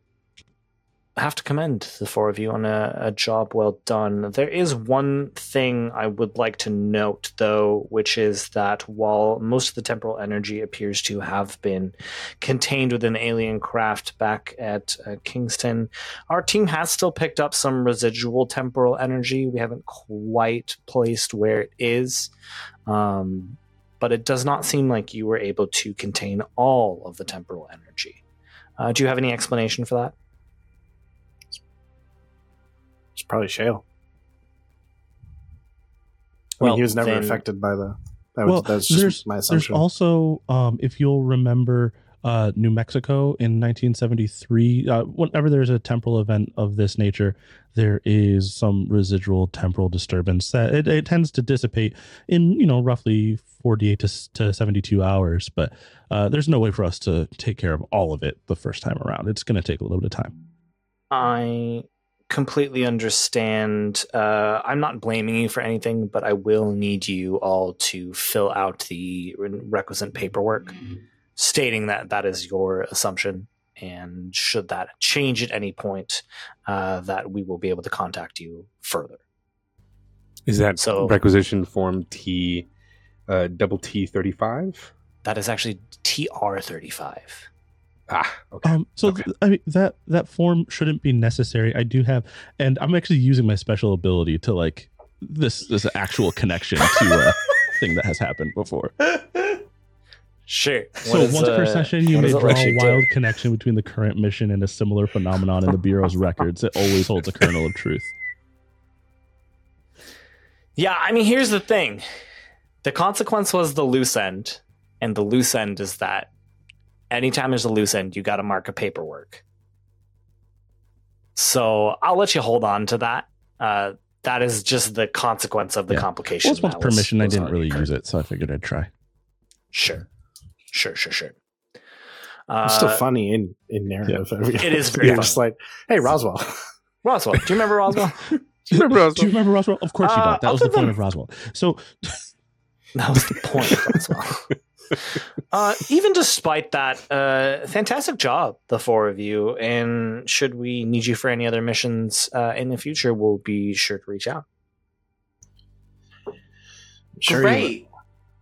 have to commend the four of you on a, a job well done. There is one thing I would like to note, though, which is that while most of the temporal energy appears to have been contained within alien craft back at uh, Kingston, our team has still picked up some residual temporal energy. We haven't quite placed where it is. Um, but it does not seem like you were able to contain all of the temporal energy. Uh, do you have any explanation for that? It's probably Shale. I Well, mean, he was never then- affected by the. That well, was, that's just my assumption. there's assumption. also, um, if you'll remember, uh, New Mexico in 1973. Uh, whenever there's a temporal event of this nature, there is some residual temporal disturbance that it, it tends to dissipate in you know roughly 48 to, to 72 hours. But uh, there's no way for us to take care of all of it the first time around. It's going to take a little bit of time. I completely understand. Uh, I'm not blaming you for anything, but I will need you all to fill out the requisite paperwork stating that that is your assumption. And should that change at any point, uh, that we will be able to contact you further. Is that So- requisition form T uh, double T thirty five? That is actually TR35. Ah, okay. Um, so Okay. th- I mean that that form shouldn't be necessary. I do have, and I'm actually using my special ability to like this this actual connection to a <laughs> thing that has happened before. <laughs> Sure. So once per session, you may draw a you do? wild connection between the current mission and a similar phenomenon in the bureau's <laughs> records. It always holds a kernel of truth. Yeah, I mean, here's the thing. The consequence was the loose end, and the loose end is that anytime there's a loose end, you got to mark a paperwork. So I'll let you hold on to that. Uh, that is just the consequence of the Yeah. complication. Well, once that was- permission, I didn't really occurred. use it, so I figured I'd try. Sure, Sure, sure, sure. Uh, It's still funny in in narrative. <laughs> It is very You're funny. just like, hey, Roswell. Roswell. Do you remember Roswell? <laughs> Do you remember Roswell? Do you remember Roswell? Of course you Uh, don't. That was the other point of Roswell. So <laughs> That was the point of Roswell. uh, even despite that, uh, fantastic job, the four of you. And should we need you for any other missions uh, in the future, we'll be sure to reach out. Sure you Great.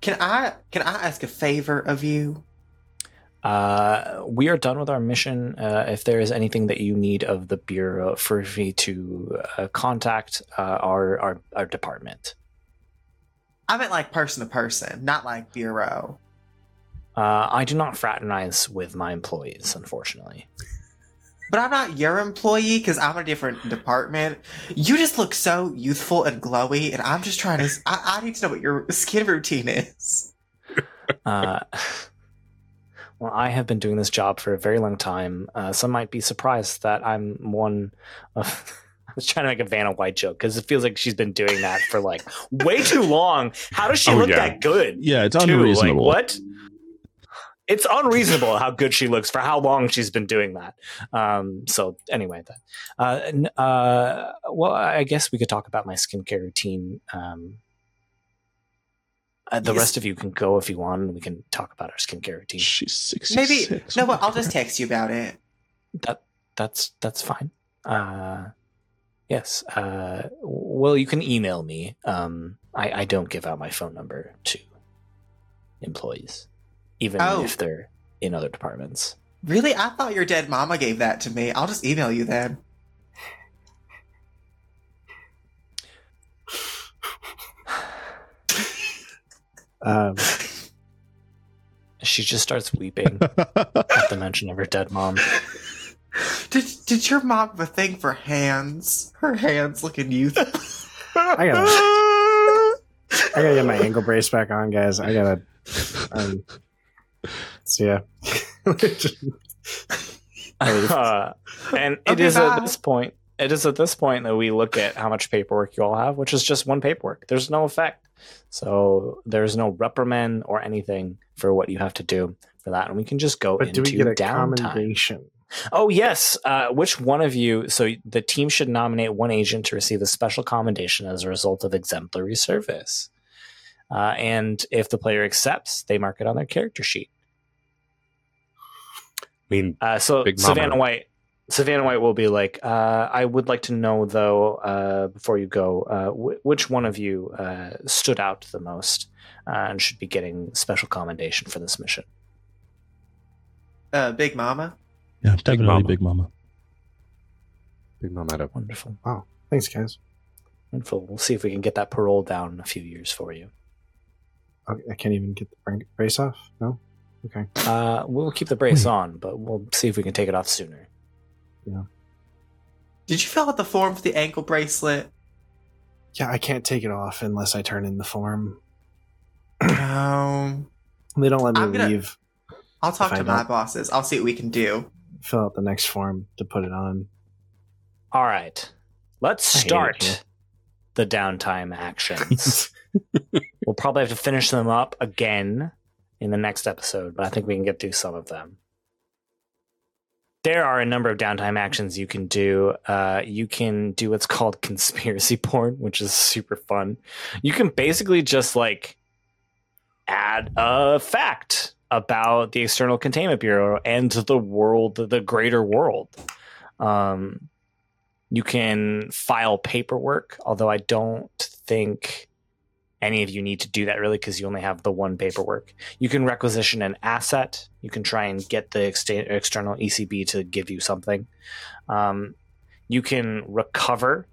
Can I can I ask a favor of you? Uh, we are done with our mission. Uh, if there is anything that you need of the Bureau, for me to uh, contact uh, our, our our department. I meant like person to person, not like bureau. Uh, I do not fraternize with my employees, unfortunately. But I'm not your employee because I'm a different department. You just look so youthful and glowy, and I'm just trying to. I, I need to know what your skin routine is. <laughs> Uh, well, I have been doing this job for a very long time. Uh, some might be surprised that I'm one of. <laughs> I was trying to make a Vanna White joke because it feels like she's been doing that for like way too long. How does she Oh, look yeah. that good? yeah, it's too? unreasonable. Like, what? It's unreasonable how good she looks for how long she's been doing that. Um, so anyway, that, uh, uh, well, I guess we could talk about my skincare routine. Um, uh, the Yes. rest of you can go if you want, and we can talk about our skincare routine. She's sixty Maybe no, but I'll just text you about it. That that's that's fine. Uh, yes. Uh, well, you can email me. Um, I, I don't give out my phone number to employees, even Oh. if they're in other departments. Really, I thought your dead mama gave that to me. I'll just email you then. Um, <sighs> She just starts weeping <laughs> at the mention of her dead mom. Did did your mom have a thing for hands? Her hands looking youthful. I gotta, <laughs> I gotta get my ankle brace back on, guys. I gotta. Um, so yeah. <laughs> Uh, and it Okay, is bye. at this point. It is at this point that we look at how much paperwork you all have, which is just one paperwork. There's no effect, so there's no reprimand or anything for what you have to do for that, and we can just go but into do we get a downtime. commendation? Oh yes. Uh, which one of you? So the team should nominate one agent to receive a special commendation as a result of exemplary service. Uh, and if the player accepts, they mark it on their character sheet. I mean, Uh, so Big Savannah White, Savannah White will be like, uh, I would like to know though, uh, before you go, uh, wh- which one of you uh, stood out the most uh, and should be getting special commendation for this mission. Uh, Big Mama. Yeah, definitely Mama. Big Mama. Big Mom had a Wonderful, Wow, Thanks, guys. wonderful. We'll see if we can get that parole down in a few years for you. I can't even get the bra- brace off. No. Okay. Uh, we'll keep the brace on, but we'll see if we can take it off sooner. Yeah. Did you fill out the form for the ankle bracelet? Yeah, I can't take it off unless I turn in the form. No. <clears throat> They don't let me I'm gonna- leave. I'll talk to my don't- bosses. I'll see what we can do. Fill out the next form to put it on. All right, let's I hate it start the downtime <laughs> actions. we'll probably have to finish them up again in the next episode, but I think we can get through some of them. There are a number of downtime actions you can do. Uh, you can do what's called <laughs> conspiracy porn, which is super fun. You can basically just like add a fact about the External Containment Bureau and the world, the greater world. Um, you can file paperwork, although I don't think any of you need to do that really because you only have the one paperwork. You can requisition an asset. You can try and get the exta- external ECB to give you something. Um, you can recover,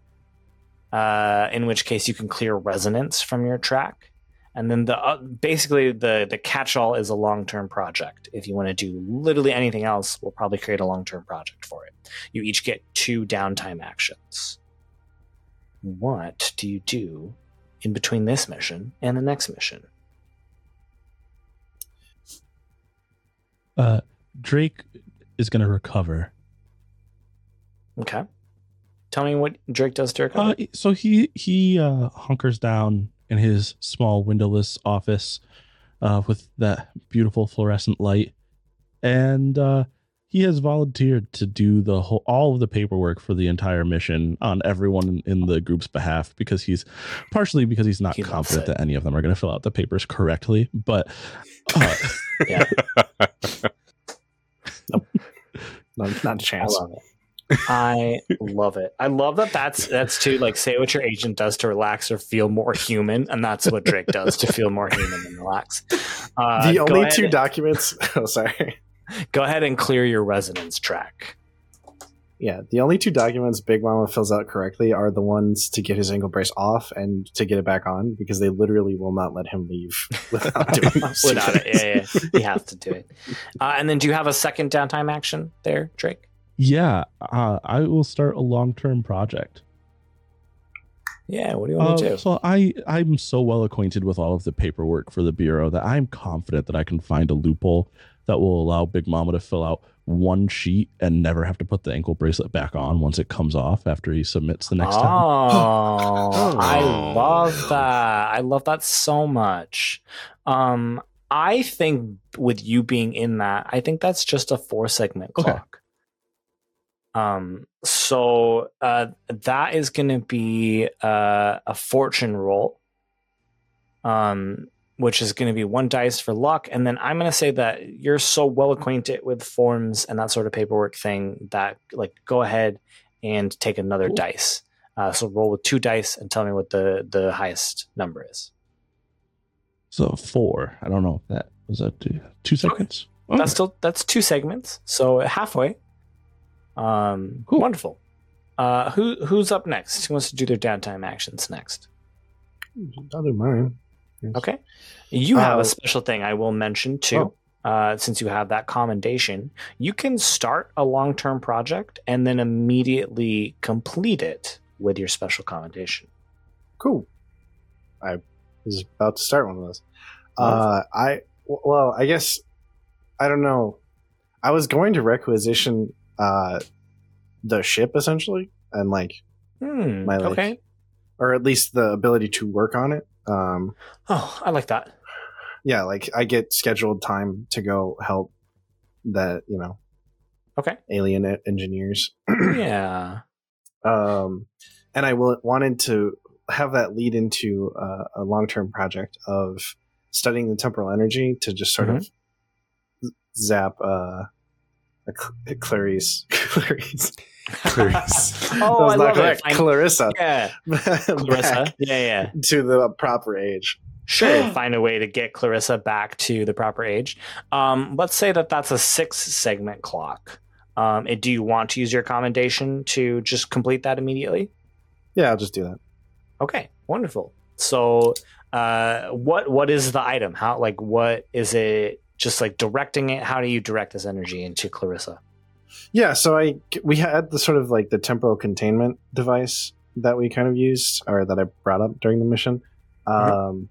uh, in which case you can clear resonance from your track. And then the uh, basically the the catch-all is a long-term project. If you want to do literally anything else, we'll probably create a long-term project for it. You each get two downtime actions. What do you do in between this mission and the next mission? Uh, Drake is going to recover. Okay. Tell me what Drake does to Uh, so he he uh, hunkers down in his small windowless office, uh, with that beautiful fluorescent light, and uh, he has volunteered to do the whole all of the paperwork for the entire mission on everyone in the group's behalf because he's partially because he's not He confident that any of them are going to fill out the papers correctly, but. Uh, <laughs> Yeah, No, not a I chance. love it. I love it. I love that. That's that's to like say what your agent does to relax or feel more human, and that's what Drake does to feel more human and relax. Uh, the only ahead- two documents. <laughs> Oh, sorry. <laughs> Go ahead and clear your resonance track. Yeah, the only two documents Big Mama fills out correctly are the ones to get his ankle brace off and to get it back on because they literally will not let him leave <laughs> without doing <laughs> those two Without it, yeah, yeah, you have to do it. Uh, and then, do you have a second downtime action there, Drake? yeah, uh, I will start a long term project. Yeah. What do you want to Uh, do? so I I'm so well acquainted with all of the paperwork for the bureau that I'm confident that I can find a loophole that will allow Big Mama to fill out one sheet and never have to put the ankle bracelet back on once it comes off after he submits the next time. Oh, I Oh. love that. I love that so much. Um, I think with you being in that, I think that's just a four segment Okay. clock. Um, so uh, that is going to be uh, a fortune roll. Um, which is going to be one dice for luck, and then I'm going to say that you're so well acquainted with forms and that sort of paperwork thing that like go ahead and take another Cool. dice. Uh, so roll with two dice and tell me what the the highest number is. So four. I don't know if that was that two, two seconds. Oh, That's still that's two segments, so halfway. Um, Cool. wonderful. Uh, who who's up next? Who wants to do their downtime actions next? I'll do mine. Yes. Okay, you have Uh, a special thing I will mention too. Uh, since you have that commendation, you can start a long term project and then immediately complete it with your special commendation. Cool. I was about to start one of those. Uh, I well, I guess I don't know. I was going to requisition uh, the ship essentially, and like, Hmm, My, like- okay. or at least the ability to work on it. Um, Oh, I like that. yeah, like I get scheduled time to go help that you know Okay. alien engineers. <clears throat> yeah. um, and I will, wanted to have that lead into uh, a long term project of studying the temporal energy to just sort of zap uh, Clarice. <laughs> Clarice. Clarice. <laughs> Oh, That I not love it. correct. Find- Clarissa. Yeah. <laughs> Clarissa. Yeah, yeah. to the proper age. Sure. <gasps> Find a way to get Clarissa back to the proper age. Um, let's say that that's a six segment clock. Um, and do you want to use your commendation to just complete that immediately? Yeah, I'll just do that. Okay, wonderful. So, uh, what what is the item? How like what is it? Just like directing it. How do you direct this energy into Clarissa? Yeah, so I we had the sort of like the temporal containment device that we kind of used, or that I brought up during the mission, um,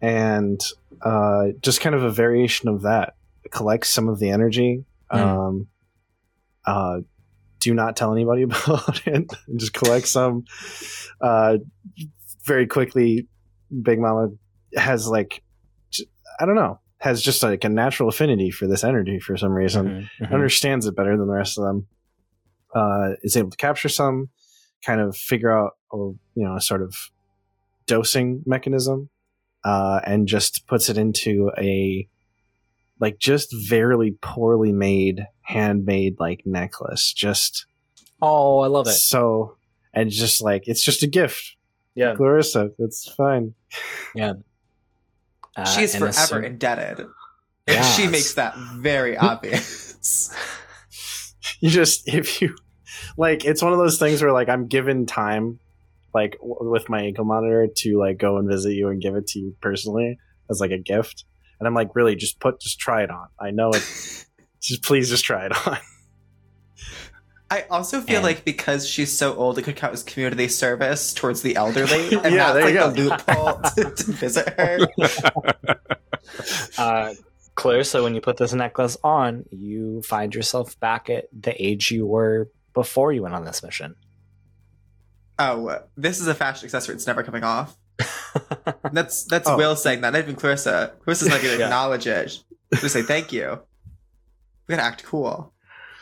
and uh, just kind of a variation of that. Collects some of the energy. Mm. Um, uh, do not tell anybody <laughs> about it. just collect some. Uh, very quickly, Big Mama has like, I don't know, has just like a natural affinity for this energy for some reason Mhm, mhm. understands it better than the rest of them. Uh, is able to capture some, kind of figure out, a, you know, a sort of dosing mechanism, uh, and just puts it into a like just very poorly made, handmade like necklace. Just Oh, I love it. so, and just like it's just a gift, Yeah. Clarissa. It's fine. Uh, She's and forever indebted. <laughs> Yes. she makes that very <laughs> obvious. you just if you like it's one of those things where like i'm given time like w- with my ankle monitor to like go and visit you and give it to you personally as like a gift and i'm like really just put just try it on i know it <laughs> just please just try it on I also feel And- like because she's so old, it could count as community service towards the elderly, <laughs> and Yeah, that's there like you a go. loophole <laughs> to, to visit her. <laughs> uh, Clarissa, when you put this necklace on, you find yourself back at the age you were before you went on this mission. Oh, this is a fashion accessory; it's never coming off. That's that's Oh. Will saying that. Not even Clarissa. Clarissa's not going to Yeah. acknowledge it. Just say thank you. We're going to act cool.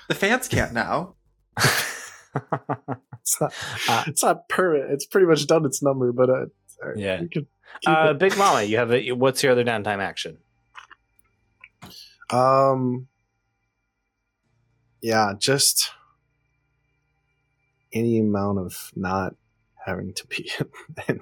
The fans can't now. <laughs> It's not. Uh, it's not permanent. It's pretty much done its number, but uh, uh, Yeah. uh. Big Mama, you have a, what's your other downtime action? Um. Yeah, just any amount of not having to be, <laughs> and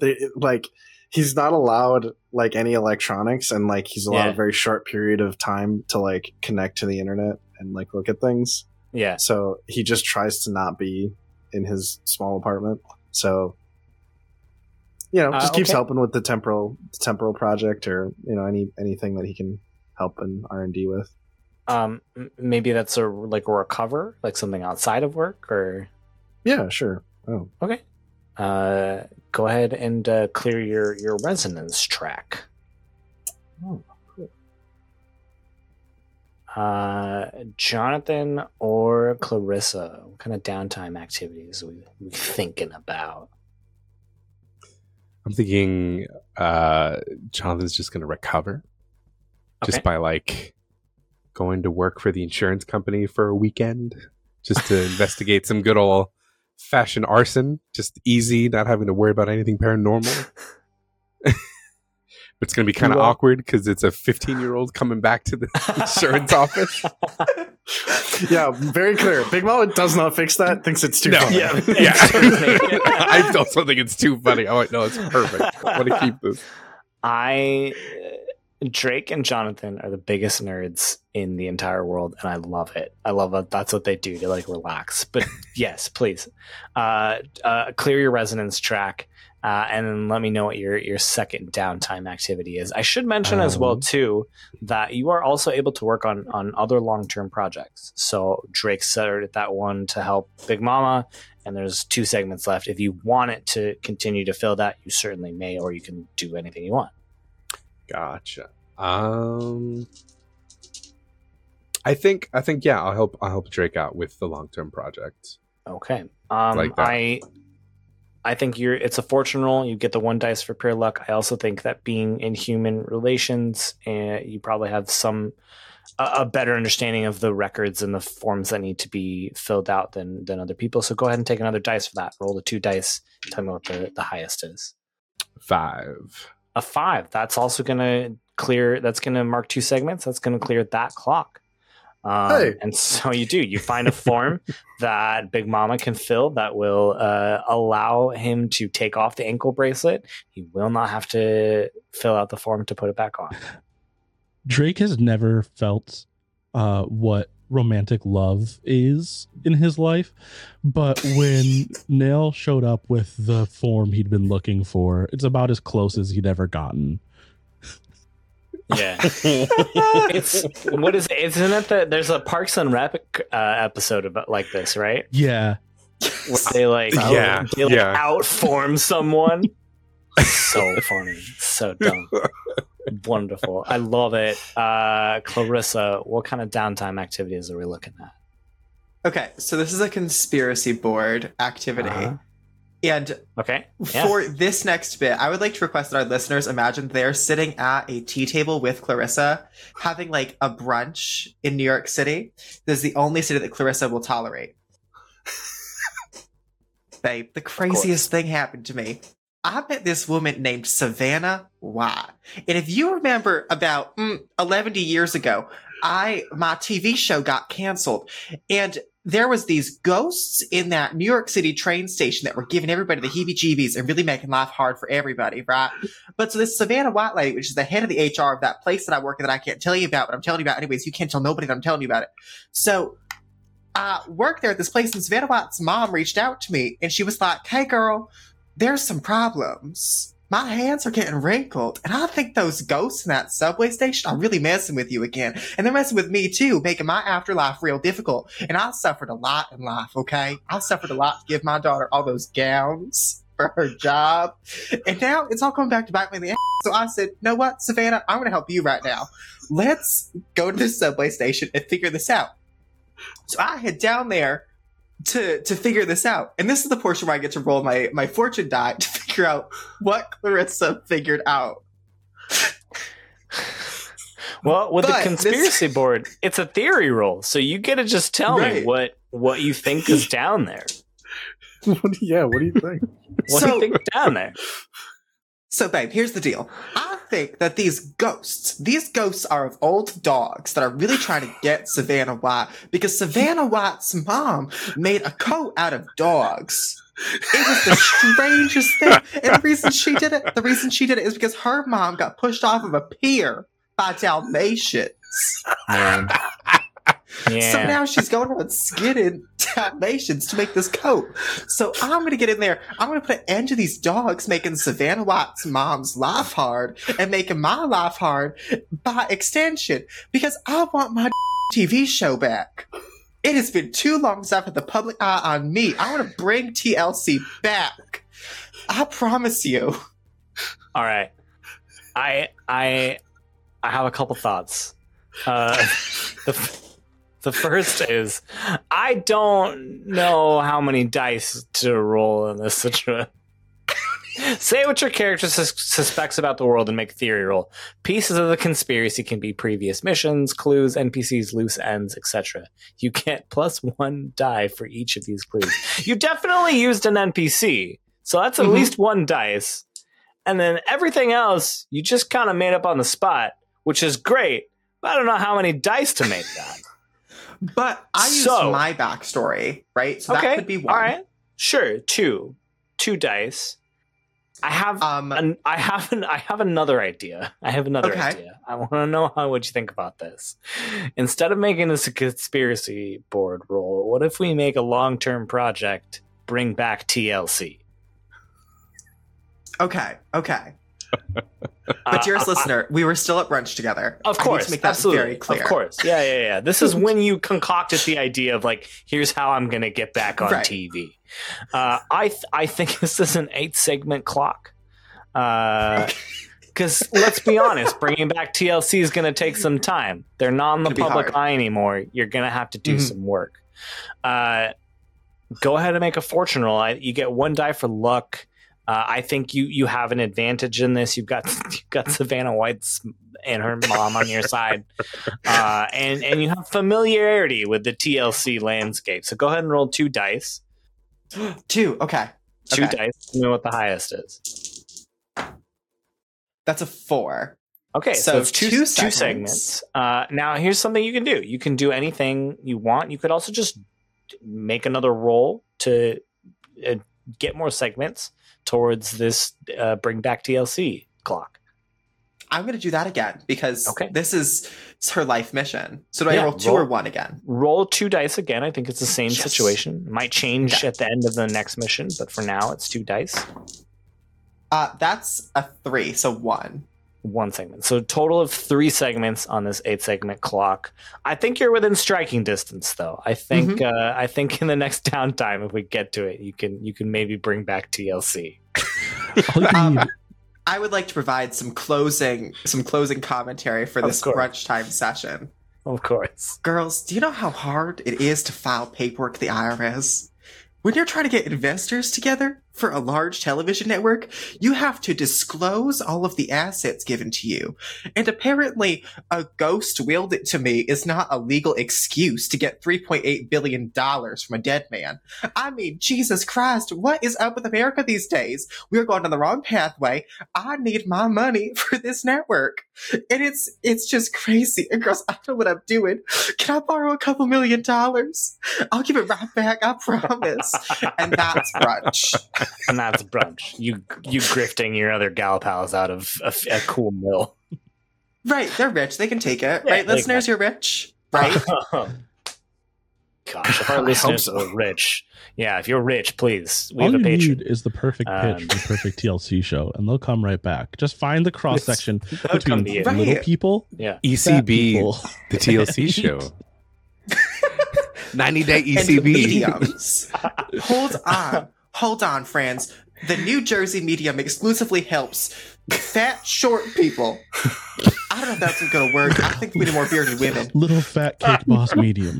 they like he's not allowed like any electronics, and like he's allowed Yeah. a very short period of time to like connect to the internet and like look at things. Yeah. So he just tries to not be in his small apartment. So you know, Uh, just keeps okay. helping with the temporal temporal project or you know any anything that he can help in R and D with. Um, maybe that's a like a recover, like something outside of work, or Yeah, sure. Oh, okay. Uh, go ahead and uh, clear your your resonance track. Oh. Uh, Jonathan or Clarissa, what kind of downtime activities are we, we thinking about? I'm thinking uh, Jonathan's just going to recover just by like going to work for the insurance company for a weekend just to <laughs> investigate some good old fashioned arson. Just easy, not having to worry about anything paranormal. <laughs> it's going to be kind of awkward because it's a 15 year old coming back to the <laughs> insurance office. <laughs> yeah, very clear. Big Mama does not fix that. Thinks it's too. No. funny. Yeah. <laughs> yeah. Certainly. I also think it's too funny. Oh, no, it's perfect. I want to keep this. I Drake and Jonathan are the biggest nerds in the entire world, and I love it. I love that. That's what they do to like relax. But yes, please, uh, uh, clear your resonance track, uh, and then let me know what your your second downtime activity is. I should mention as well Um. too that you are also able to work on on other long term projects. So Drake started that one to help Big Mama. And there's two segments left. If you want it to continue to fill that, you certainly may, or you can do anything you want. Gotcha. Um, I think I think yeah, I'll help I'll help Drake out with the long term project. Okay. Um, Like. I I think you're. It's a fortune roll. You get the one dice for pure luck. I also think that being in human relations, uh, you probably have some a, a better understanding of the records and the forms that need to be filled out than than other people. So go ahead and take another dice for that. Roll the two dice. Tell me what the the highest is. Five. A five. That's also going to clear. That's going to mark two segments. That's going to clear that clock. Um, Hey. And so you do. You find a form <laughs> that Big Mama can fill that will uh, allow him to take off the ankle bracelet. He will not have to fill out the form to put it back on. Drake has never felt uh, what romantic love is in his life, but when <laughs> Nail showed up with the form he'd been looking for, it's about as close as he'd ever gotten. Yeah. <laughs> it's what is it? Isn't it that there's a Parks and Rec uh, episode about like this, right? Yeah, Where they like <laughs> Yeah, they like yeah. outform someone. <laughs> so funny, so dumb, wonderful. I love it. Uh, Clarissa, what kind of downtime activities are we looking at? Okay, so this is a conspiracy board activity. Uh-huh. And Okay, yeah. for this next bit, I would like to request that our listeners imagine they're sitting at a tea table with Clarissa, having like a brunch in New York City. This is the only city that Clarissa will tolerate. <laughs> Babe, the craziest thing happened to me. I met this woman named Savannah Watt. And if you remember about mm, 11 years ago, I my TV show got canceled and there was these ghosts in that New York City train station that were giving everybody the heebie-jeebies and really making life hard for everybody, right? But so this Savannah White lady, which is the head of the HR of that place that I work in that I can't tell you about, but I'm telling you about anyways. You can't tell nobody that I'm telling you about it. So I worked there at this place and Savannah White's mom reached out to me and she was like, Hey girl, there's some problems. My hands are getting wrinkled, and I think those ghosts in that subway station are really messing with you again. And they're messing with me too, making my afterlife real difficult. And I suffered a lot in life, okay? I suffered a lot to give my daughter all those gowns for her job. And now it's all coming back to bite me in the ass. So I said, know what, Savannah, I'm gonna help you right now. Let's go to the subway station and figure this out. So I head down there to to figure this out. And this is the portion where I get to roll my my fortune die to <laughs> figure out what Clarissa figured out. Well, with But the this- conspiracy <laughs> board, it's a theory roll, so you get to just tell me what what you think is down there. <laughs> Yeah, what do you think? What do you think down there? So, babe, here's the deal. I think that these ghosts, these ghosts are of old dogs that are really trying to get Savannah White because Savannah White's mom made a coat out of dogs. It was the strangest thing. And the reason she did it, the reason she did it is because her mom got pushed off of a pier by Dalmatians. Man. Yeah. So now she's going around skinning Dalmatians to make this coat. So I'm gonna get in there. I'm gonna put an end to these dogs making Savannah White's mom's life hard and making my life hard by extension because I want my <laughs> TV show back. It has been too long since I've had the public eye on me. I want to bring TLC back. I promise you. All right. I I I have a couple thoughts. Uh, <laughs> the the first is I don't know how many dice to roll in this situation. Say what your character sus- suspects about the world and make theory roll. Pieces of the conspiracy can be previous missions, clues, NPCs, loose ends, etc. You get plus one die for each of these clues. You definitely used an NPC, so that's at Mhm. least one dice. And then everything else you just kind of made up on the spot, which is great. But I don't know how many dice to make that. But I used So- my backstory, right? So okay, that could be one. all right, sure, two, two dice. I have Um, an, I have an, I have another idea. I have another Okay. idea. I want to know how would you think about this. Instead of making this a conspiracy board roll, what if we make a long term project? Bring back TLC. okay, okay. But Uh, dearest I- listener, we were still at brunch together. Of course, make that absolutely, very clear. of course, yeah, yeah, yeah. This is <laughs> when you concocted the idea of like, here's how I'm going to get back on Right. TV. Uh, I th- I think <laughs> this is an eight segment clock. <laughs> Because let's be honest, bringing back TLC is going to take some time. They're not in the public eye anymore. You're going to have to do Mhm. some work. Uh, go ahead and make a fortune roll. I, you get one die for luck. Uh, I think you you have an advantage in this. You've got <laughs> you've got Savannah White's and her mom on your side, uh, and and you have familiarity with the TLC landscape. So go ahead and roll two dice. <gasps> Two. Okay. Two Okay. dice. You know what the highest is. That's a four. Okay, so, So it's two, two two segments. segments. Uh, now, here's something you can do. You can do anything you want. You could also just make another roll to uh, get more segments towards this uh, bring back TLC clock. I'm going to do that again because Okay. this is her life mission. So do I roll two roll- or one again? Roll two dice again. I think it's the same Yes. situation. It might change Okay. at the end of the next mission, but for now, it's two dice, Uh, that's a three. So one. One segment. So total of three segments on this eight segment clock. I think you're within striking distance, though. I think uh, I think in the next <laughs> downtime, if we get to it, you can you can maybe bring back TLC. Um, I would like to provide some closing some closing commentary for this course. brunch time session. Of course. Girls, do you know how hard it is to file paperwork at the IRS? When you're trying to get investors together for a large television network, you have to disclose all of the assets given to you. And apparently, a ghost willed it to me is not a legal excuse to get $3.8 billion from a dead man. I mean, Jesus Christ, what is up with America these days? We're going down the wrong pathway. I need my money <laughs> for this network. And it's it's just crazy. And girls, I know what I'm doing. Can I borrow a couple million dollars? I'll give it right back, I promise. and that's <laughs> brunch. <laughs> And that's brunch. You you grifting your other gal pals out of a, a cool mill. Right, they're rich. They can take it. Yeah, right, they listeners, you're rich. Right? <laughs> Gosh, if I our <laughs> listeners so. are rich, yeah, if you're rich, please, we all have a you Patreon. need is the perfect pitch Um, the perfect TLC show, and they'll come right back. Just find the cross section between to you. Right. little people, Yeah. ECB, people. the TLC show. 90 day ECB. mediums. Hold on. Hold on, friends. The New Jersey medium exclusively helps fat, short people. I don't know if that's going to work. I think we need more bearded women. Little fat cake <laughs> boss medium.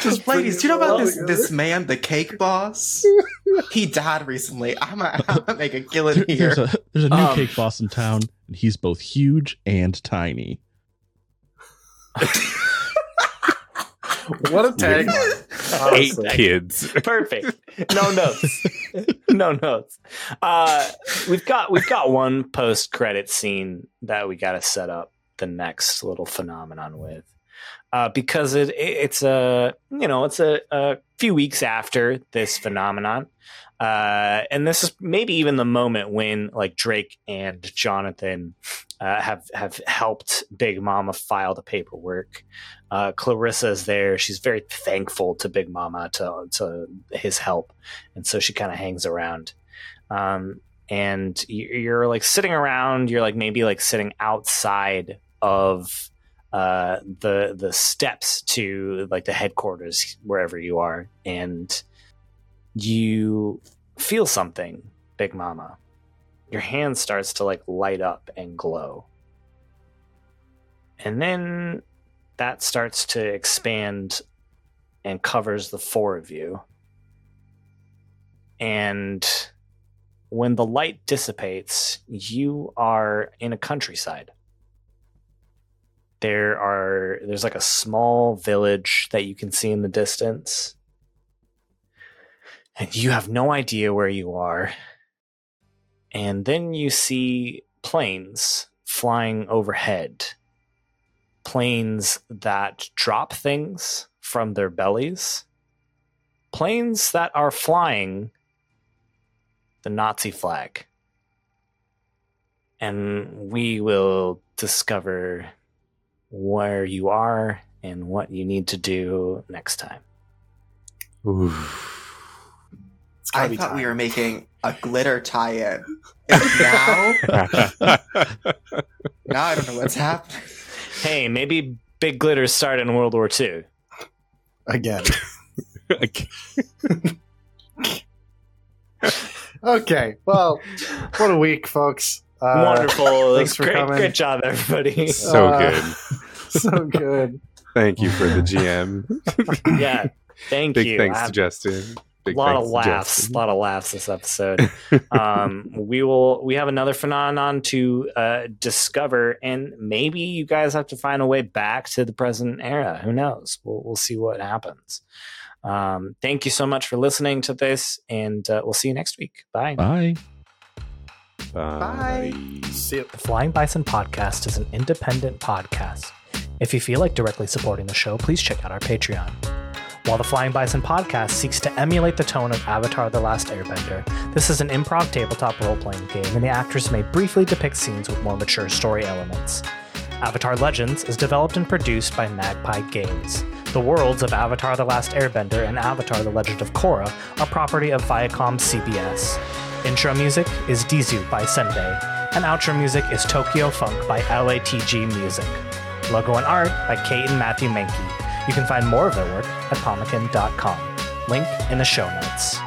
Just ladies, do you know about this this man, the cake boss? he died recently. I'm going <laughs> to make a killing there, here. There's a, there's a new um, cake boss in town, and he's both huge and tiny. <laughs> <laughs> What a tag! Eight Honestly. kids. Perfect. <laughs> No notes. no notes. Uh, we've got we've got one post credit scene that we got to set up the next little phenomenon with, uh, because it, it it's a you know it's a, a few weeks after this phenomenon, uh, and this is maybe even the moment when like Drake and Jonathan uh, have have helped Big Mama file the paperwork. Uh, Clarissa is there. She's very thankful to Big Mama to to his help, and so she kind of hangs around. Um, and you- you're like sitting around. You're like maybe like sitting outside of uh, the the steps to like the headquarters wherever you are, and you feel something, Big Mama. Your hand starts to like light up and glow, and then that starts to expand and covers the four of you. And when the light dissipates, you are in a countryside. There are there's like a small village that you can see in the distance. And you have no idea where you are. And then you see planes flying overhead planes that drop things from their bellies, planes that are flying the Nazi flag. And we will discover where you are and what you need to do next time. It's I be thought we were making a glitter tie-in. And now, <laughs> now I don't know what's happening. Hey, maybe big glitters started in World War II. again. <laughs> Okay, well, what a week, folks. Uh, Wonderful. thanks for great, coming. great job, everybody. so Uh, good. <laughs> So good. Thank you for the GM. yeah. Thank Big you. Big thanks I- to Justin. Big a lot of laughs a lot of laughs this episode <laughs> um we will we have another phenomenon to uh discover and maybe you guys have to find a way back to the present era who knows we'll, we'll see what happens um thank you so much for listening to this and uh, we'll see you next week bye Bye. Bye. See you. The Flying Bison Podcast is an independent podcast. If you feel like directly supporting the show, please check out our Patreon. While the Flying Bison Podcast seeks to emulate the tone of Avatar The Last Airbender, this is an improv tabletop role playing game, and the actors may briefly depict scenes with more mature story elements. Avatar Legends is developed and produced by Magpie Games. The worlds of Avatar The Last Airbender and Avatar The Legend of Korra are property of Viacom CBS. Intro music is Dizu by Senbei, and outro music is Tokyo Funk by LATG Music. Logo and art by Cate and Matthew Mahnke. You can find more of their work at pomekin.com. Link in the show notes.